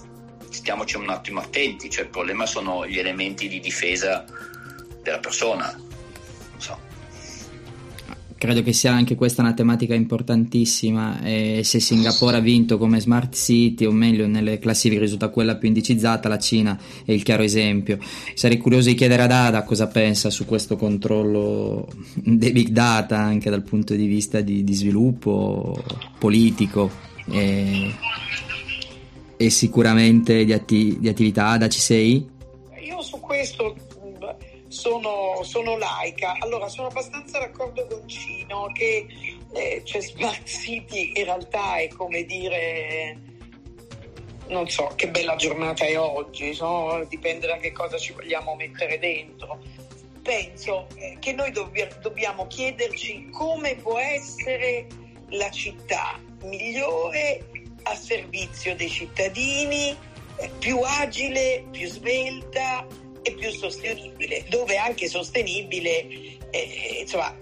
stiamoci un attimo attenti, cioè il problema sono gli elementi di difesa della persona. Non so credo che sia anche questa una tematica importantissima e se Singapore ha vinto come smart city o meglio nelle classifiche risulta quella più indicizzata la Cina è il chiaro esempio sarei curioso di chiedere ad Ada cosa pensa su questo controllo dei big data anche dal punto di vista di, di sviluppo politico e, e sicuramente di, atti, di attività Ada ci sei? Io su questo sono, sono laica. Allora, sono abbastanza d'accordo con Cino che eh, cioè Smart City in realtà è come dire non so che bella giornata è oggi, no? dipende da che cosa ci vogliamo mettere dentro. Penso eh, che noi dobb- dobbiamo chiederci come può essere la città migliore a servizio dei cittadini, eh, più agile, più svelta, e più sostenibile, dove anche sostenibile eh, insomma,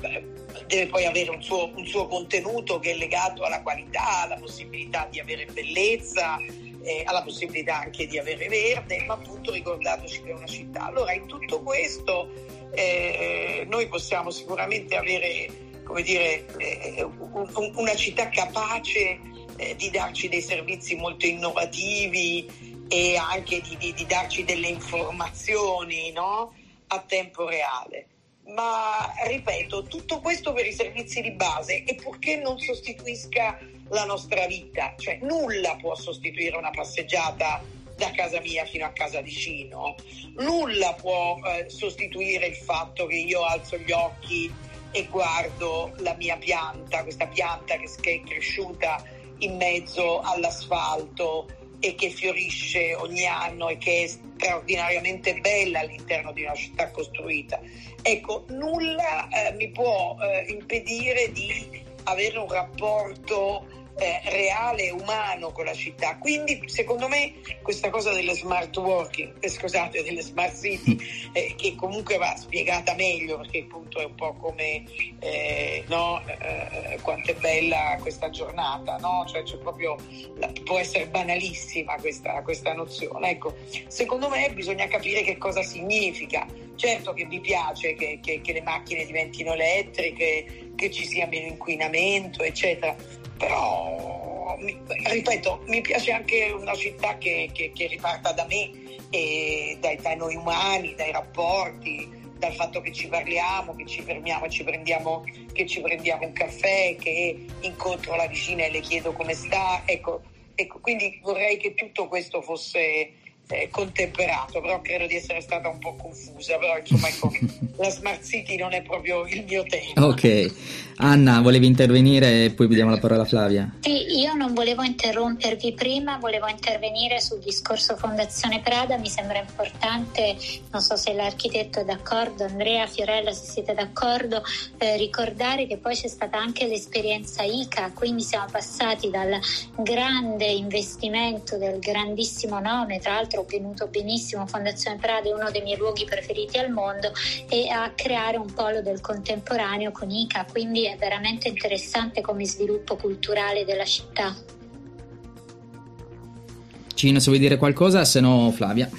deve poi avere un suo, un suo, contenuto che è legato alla qualità, alla possibilità di avere bellezza, eh, alla possibilità anche di avere verde, ma appunto ricordandoci che è una città. Allora in tutto questo eh, noi possiamo sicuramente avere come dire, eh, un, una città capace eh, di darci dei servizi molto innovativi, e anche di, di, di darci delle informazioni no? a tempo reale. Ma ripeto, tutto questo per i servizi di base e purché non sostituisca la nostra vita, cioè nulla può sostituire una passeggiata da casa mia fino a casa vicino, nulla può eh, sostituire il fatto che io alzo gli occhi e guardo la mia pianta, questa pianta che, che è cresciuta in mezzo all'asfalto e che fiorisce ogni anno e che è straordinariamente bella all'interno di una città costruita. Ecco, nulla eh, mi può eh, impedire di avere un rapporto eh, reale e umano con la città. Quindi secondo me questa cosa delle smart working, eh, scusate, delle smart city, eh, che comunque va spiegata meglio perché appunto è un po' come eh, no, eh, quanto è bella questa giornata, no? cioè, cioè proprio, la, può essere banalissima questa, questa nozione. Ecco, secondo me bisogna capire che cosa significa. Certo che mi piace che, che, che le macchine diventino elettriche, che ci sia meno inquinamento, eccetera però ripeto, mi piace anche una città che, che, che riparta da me, dai, dai, noi umani, dai rapporti, dal fatto che ci parliamo, che ci fermiamo e ci prendiamo, che ci prendiamo un caffè, che incontro la vicina e le chiedo come sta. Ecco, ecco quindi vorrei che tutto questo fosse eh, contemperato, però credo di essere stata un po' confusa, però insomma ecco, la Smart City non è proprio il mio tema. Ok, Anna, volevi intervenire e poi diamo la parola a Flavia. Sì, io non volevo interrompervi prima, volevo intervenire sul discorso Fondazione Prada, mi sembra importante, non so se l'architetto è d'accordo, Andrea, Fiorella, se siete d'accordo, eh, ricordare che poi c'è stata anche l'esperienza ICA, quindi siamo passati dal grande investimento del grandissimo nome, tra l'altro ho venuto benissimo, Fondazione Prada è uno dei miei luoghi preferiti al mondo, e a creare un polo del contemporaneo con ICA, quindi è veramente interessante come sviluppo culturale della città. Cino, se vuoi dire qualcosa, se no Flavia.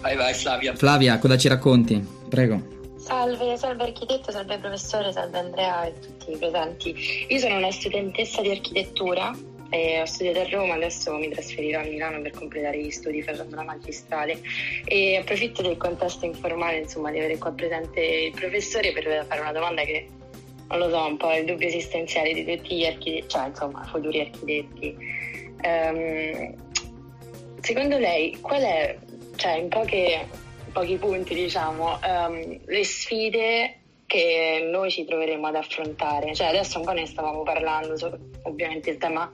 Vai, vai Flavia. Flavia, cosa ci racconti? Prego. Salve, salve architetto, salve professore, salve Andrea e tutti i presenti. Io sono una studentessa di architettura e ho studiato a Roma, adesso mi trasferirò a Milano per completare gli studi facendo la magistrale e approfitto del contesto informale insomma, di avere qua presente il professore per fare una domanda che non lo so, un po' il dubbio esistenziale di tutti gli architetti, cioè insomma futuri architetti. Um, secondo lei qual è, cioè in poche pochi punti, diciamo, um, le sfide che noi ci troveremo ad affrontare. Cioè, adesso un po' ne stavamo parlando, ovviamente il tema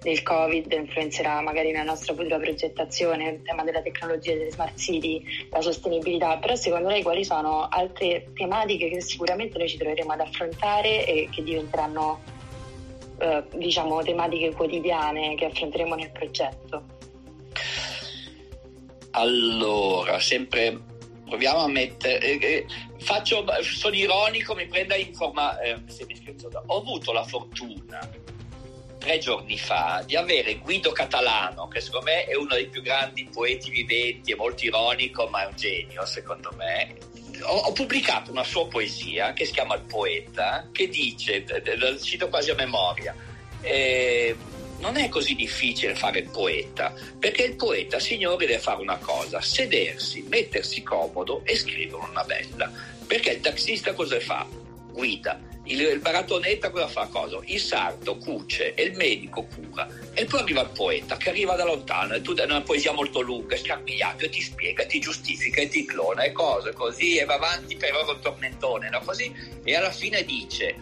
del Covid influenzerà magari la nostra futura progettazione, il tema della tecnologia, delle smart city, la sostenibilità, però secondo lei quali sono altre tematiche che sicuramente noi ci troveremo ad affrontare e che diventeranno eh, diciamo tematiche quotidiane che affronteremo nel progetto? Allora, sempre proviamo a mettere. Eh, eh, faccio, sono ironico, mi prenda in forma eh, Ho avuto la fortuna tre giorni fa di avere Guido Catalano, che secondo me è uno dei più grandi poeti viventi, è molto ironico, ma è un genio, secondo me. Ho, ho pubblicato una sua poesia che si chiama Il poeta, che dice, lo cito quasi a memoria. Eh, non è così difficile fare il poeta, perché il poeta, signori, deve fare una cosa, sedersi, mettersi comodo e scrivere una bella. Perché il taxista cosa fa? Guida. Il, il baratonetta cosa fa? Cosa? Il sarto cuce e il medico cura. E poi arriva il poeta che arriva da lontano e tu dai una poesia molto lunga, scarmigliato, e ti spiega, ti giustifica e ti clona e cose così, e va avanti per ora un tormentone, no? Così, e alla fine dice,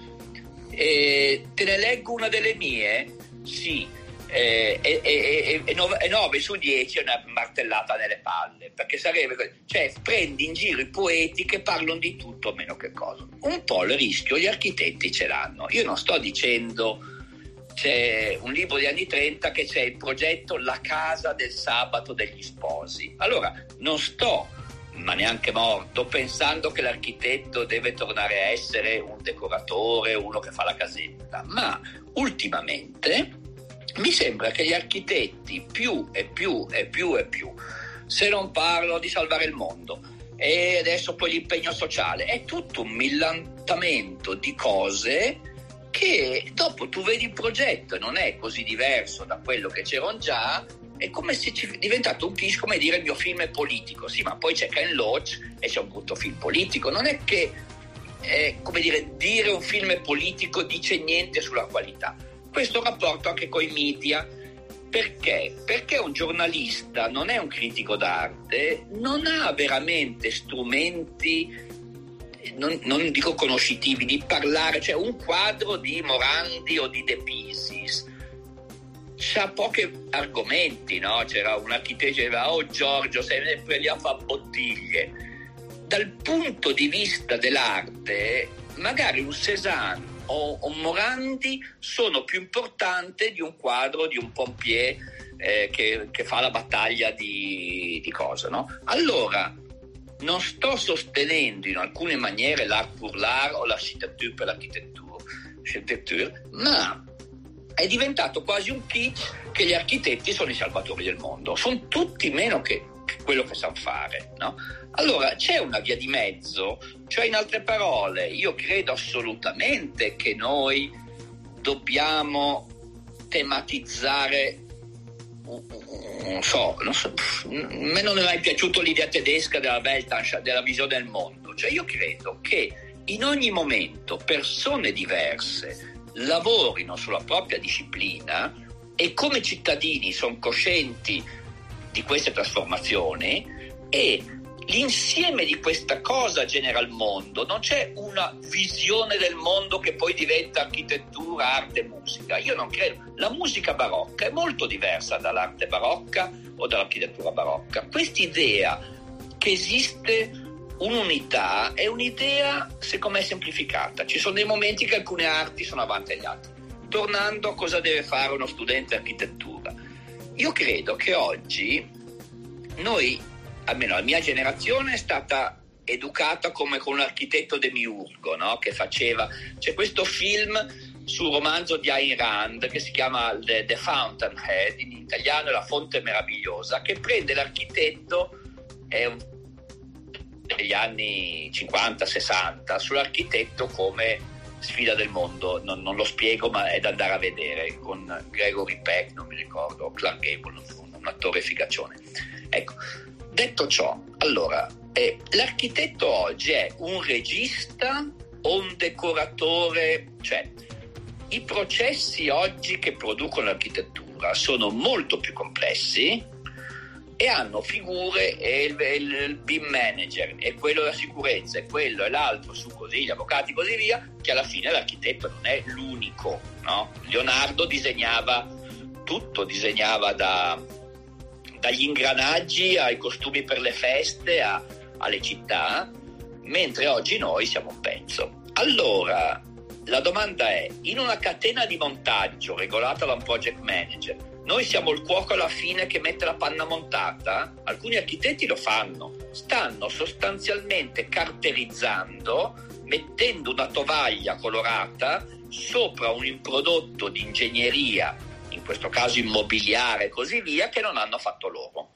eh, te ne leggo una delle mie? Sì, eh, e, e, e, 9, 9, su 10 è una martellata nelle palle, perché sarebbe, cioè prendi in giro i poeti che parlano di tutto meno che cosa. Un po' il rischio gli architetti ce l'hanno. Io non sto dicendo c'è un libro degli anni 30 che c'è il progetto La casa del sabato degli sposi. Allora, non sto ma neanche morto, pensando che l'architetto deve tornare a essere un decoratore, uno che fa la casetta, ma ultimamente mi sembra che gli architetti più e più e più e più, se non parlo di salvare il mondo, e adesso poi l'impegno sociale, è tutto un millantamento di cose che dopo tu vedi il progetto e non è così diverso da quello che c'erano già, è come se ci diventato un cliché come dire il mio film è politico, sì, ma poi c'è Ken Loach e c'è un brutto film politico, non è che eh, come dire, dire un film è politico dice niente sulla qualità questo rapporto anche con i media. Perché? Perché un giornalista non è un critico d'arte, non ha veramente strumenti, non, non dico conoscitivi, di parlare, cioè un quadro di Morandi o di De Pisis c'ha pochi argomenti, no? C'era un architetto che diceva, oh Giorgio, sei sempre lì a fare bottiglie. Dal punto di vista dell'arte, magari un Cézanne o, o Morandi sono più importanti di un quadro di un pompier eh, che, che, fa la battaglia di, di cosa, no? Allora, non sto sostenendo in alcune maniere l'art pour l'art o l'architecture per l'architettura, ma è diventato quasi un kitsch che gli architetti sono i salvatori del mondo. Sono tutti meno che quello che sanno fare, no? Allora c'è una via di mezzo, cioè in altre parole, io credo assolutamente che noi dobbiamo tematizzare non so, non so, a me non è mai piaciuta l'idea tedesca della Weltanschauung, della visione del mondo. Cioè io credo che in ogni momento persone diverse lavorino sulla propria disciplina e come cittadini sono coscienti di queste trasformazioni e l'insieme di questa cosa genera il mondo, non c'è una visione del mondo che poi diventa architettura, arte, musica. Io non credo. La musica barocca è molto diversa dall'arte barocca o dall'architettura barocca. Quest'idea che esiste un'unità è un'idea, secondo me, semplificata. Ci sono dei momenti che alcune arti sono avanti agli altri. Tornando a cosa deve fare uno studente di architettura. Io credo che oggi noi almeno la mia generazione è stata educata come con un architetto demiurgo, no? che faceva... C'è questo film sul romanzo di Ayn Rand che si chiama The, The Fountainhead, in italiano La fonte meravigliosa, che prende l'architetto, è un degli anni 50-60 sull'architetto come sfida del mondo, non, non, lo spiego ma è da andare a vedere con Gregory Peck, non mi ricordo, Clark Gable, un, un attore figaccione. Ecco, detto ciò, allora, eh, l'architetto oggi è un regista o un decoratore? Cioè, i processi oggi che producono l'architettura sono molto più complessi e hanno figure e il, il, il BIM manager e quello della sicurezza e quello e l'altro su così, gli avvocati e così via, che alla fine l'architetto non è l'unico. No? Leonardo disegnava tutto, disegnava da, dagli ingranaggi ai costumi per le feste a, alle città, mentre oggi noi siamo un pezzo. Allora, la domanda è, in una catena di montaggio regolata da un project manager, noi siamo il cuoco alla fine che mette la panna montata? Alcuni architetti lo fanno, stanno sostanzialmente carterizzando, mettendo una tovaglia colorata sopra un improdotto di ingegneria, in questo caso immobiliare e così via, che non hanno fatto loro.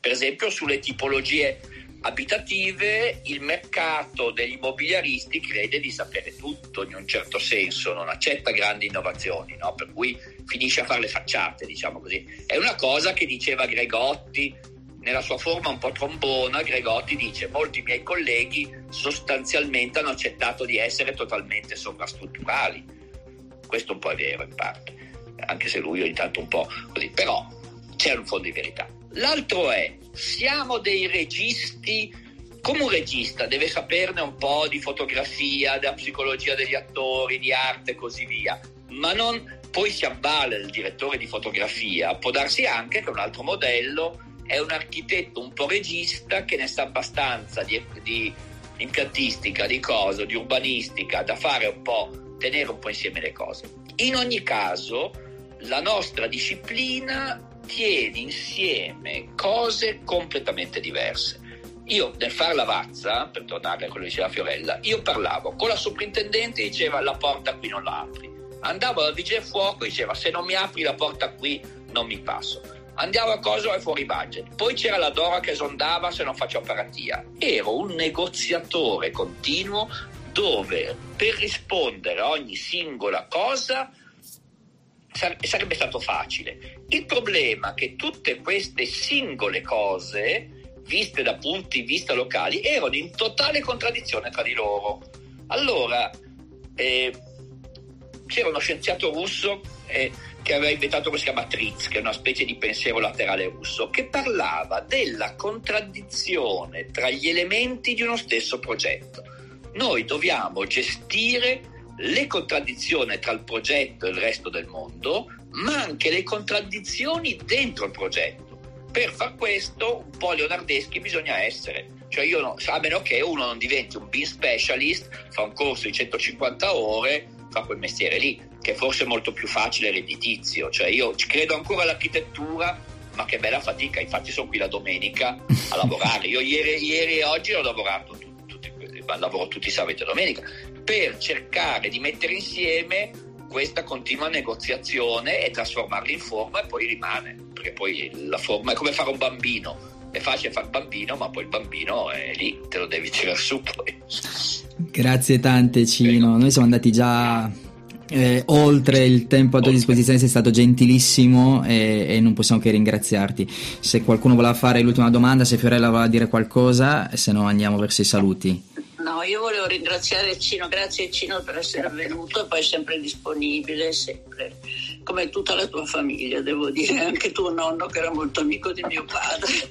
Per esempio sulle tipologie abitative il mercato degli immobiliaristi crede di sapere tutto in un certo senso, non accetta grandi innovazioni, no? per cui finisce a fare le facciate, diciamo così. È una cosa che diceva Gregotti nella sua forma un po' trombona, Gregotti dice molti miei colleghi sostanzialmente hanno accettato di essere totalmente sovrastrutturali. Questo un po' è vero in parte, anche se lui ogni tanto un po' così, però c'è un fondo di verità. L'altro è, siamo dei registi, come un regista deve saperne un po' di fotografia, della psicologia degli attori, di arte e così via, ma non poi si avvale il direttore di fotografia, può darsi anche che un altro modello è un architetto un po' regista che ne sa abbastanza di, di impiantistica, di cose, di urbanistica, da fare un po', tenere un po' insieme le cose. In ogni caso, la nostra disciplina tiene insieme cose completamente diverse. Io nel fare la vazza, per tornare a quello che diceva Fiorella, io parlavo con la soprintendente e diceva la porta qui non la apri. Andavo dal vigile fuoco e diceva se non mi apri la porta qui non mi passo. Andiamo a cosa è fuori budget. Poi c'era la Dora che sondava se non faccio paratia. Ero un negoziatore continuo dove per rispondere a ogni singola cosa sarebbe stato facile. Il problema è che tutte queste singole cose, viste da punti di vista locali, erano in totale contraddizione tra di loro. Allora, eh, c'era uno scienziato russo eh, che aveva inventato chiama Tritz, che è una specie di pensiero laterale russo, che parlava della contraddizione tra gli elementi di uno stesso progetto. Noi dobbiamo gestire le contraddizioni tra il progetto e il resto del mondo, ma anche le contraddizioni dentro il progetto. Per far questo, un po' leonardeschi bisogna essere. Cioè io no, a meno che uno non diventi un BIM specialist, fa un corso di 150 ore, fa quel mestiere lì, che forse è molto più facile e redditizio. Cioè io credo ancora all'architettura, ma che bella fatica, infatti sono qui la domenica a lavorare. Io ieri, ieri e oggi ho lavorato, tutti, lavoro tutti i sabati e domenica, per cercare di mettere insieme questa continua negoziazione e trasformarla in forma e poi rimane, perché poi la forma è come fare un bambino. È facile fare il bambino, ma poi il bambino è lì, te lo devi tirare su poi. Grazie tante Cino, noi siamo andati già eh, oltre il tempo a tua disposizione, sei stato gentilissimo e, e, non possiamo che ringraziarti. Se qualcuno voleva fare l'ultima domanda, se Fiorella voleva dire qualcosa, se no andiamo verso i saluti. No, io volevo ringraziare Cino, grazie Cino per essere venuto e poi sempre disponibile, sempre, come tutta la tua famiglia, devo dire, anche tuo nonno che era molto amico di mio padre.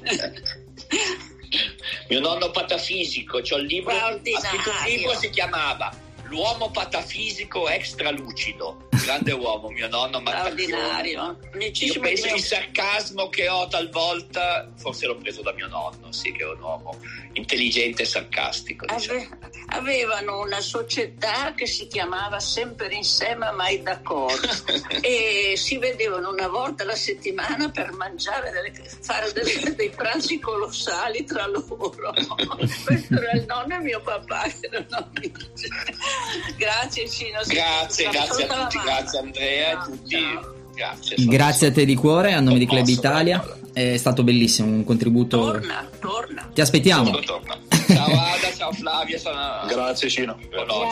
mio nonno patafisico, c'ho il libro, scritto un libro si chiamava L'uomo patafisico extra lucido, grande uomo, mio nonno Straordinario. Io penso il sarcasmo che ho talvolta, forse l'ho preso da mio nonno, sì, che è un uomo intelligente e sarcastico. Diciamo. Avevano una società che si chiamava Sempre insieme, mai d'accordo e si vedevano una volta alla settimana per mangiare, delle, fare delle, dei pranzi colossali tra loro. Questo era il nonno e mio papà che erano amici. Grazie Cino. Grazie, grazie a tutti, grazie Andrea e a tutti. Grazie, grazie a te di cuore a nome di Club Italia. È stato bellissimo, un contributo. Torna, torna. Ti aspettiamo. Torna, torna. Ciao Ada, ciao Flavia. Sono... Grazie Cino.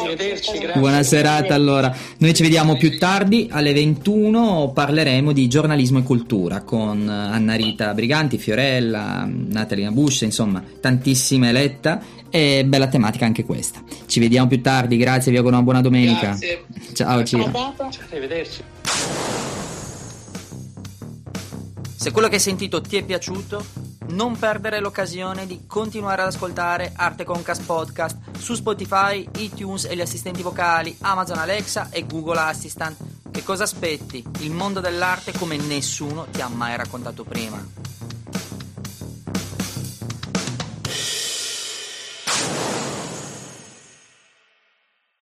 Arrivederci, grazie. Buona serata allora. Noi ci vediamo più tardi alle 21 parleremo di giornalismo e cultura con Anna Rita Briganti, Fiorella, Natalina Bush, insomma, tantissime eletta e bella tematica anche questa. Ci vediamo più tardi, grazie, vi auguro una buona domenica. Grazie. Ciao. A dopo. Arrivederci. Se quello che hai sentito ti è piaciuto, non perdere l'occasione di continuare ad ascoltare Arte Concast Podcast su Spotify, iTunes e gli assistenti vocali, Amazon Alexa e Google Assistant. Che cosa aspetti? Il mondo dell'arte come nessuno ti ha mai raccontato prima.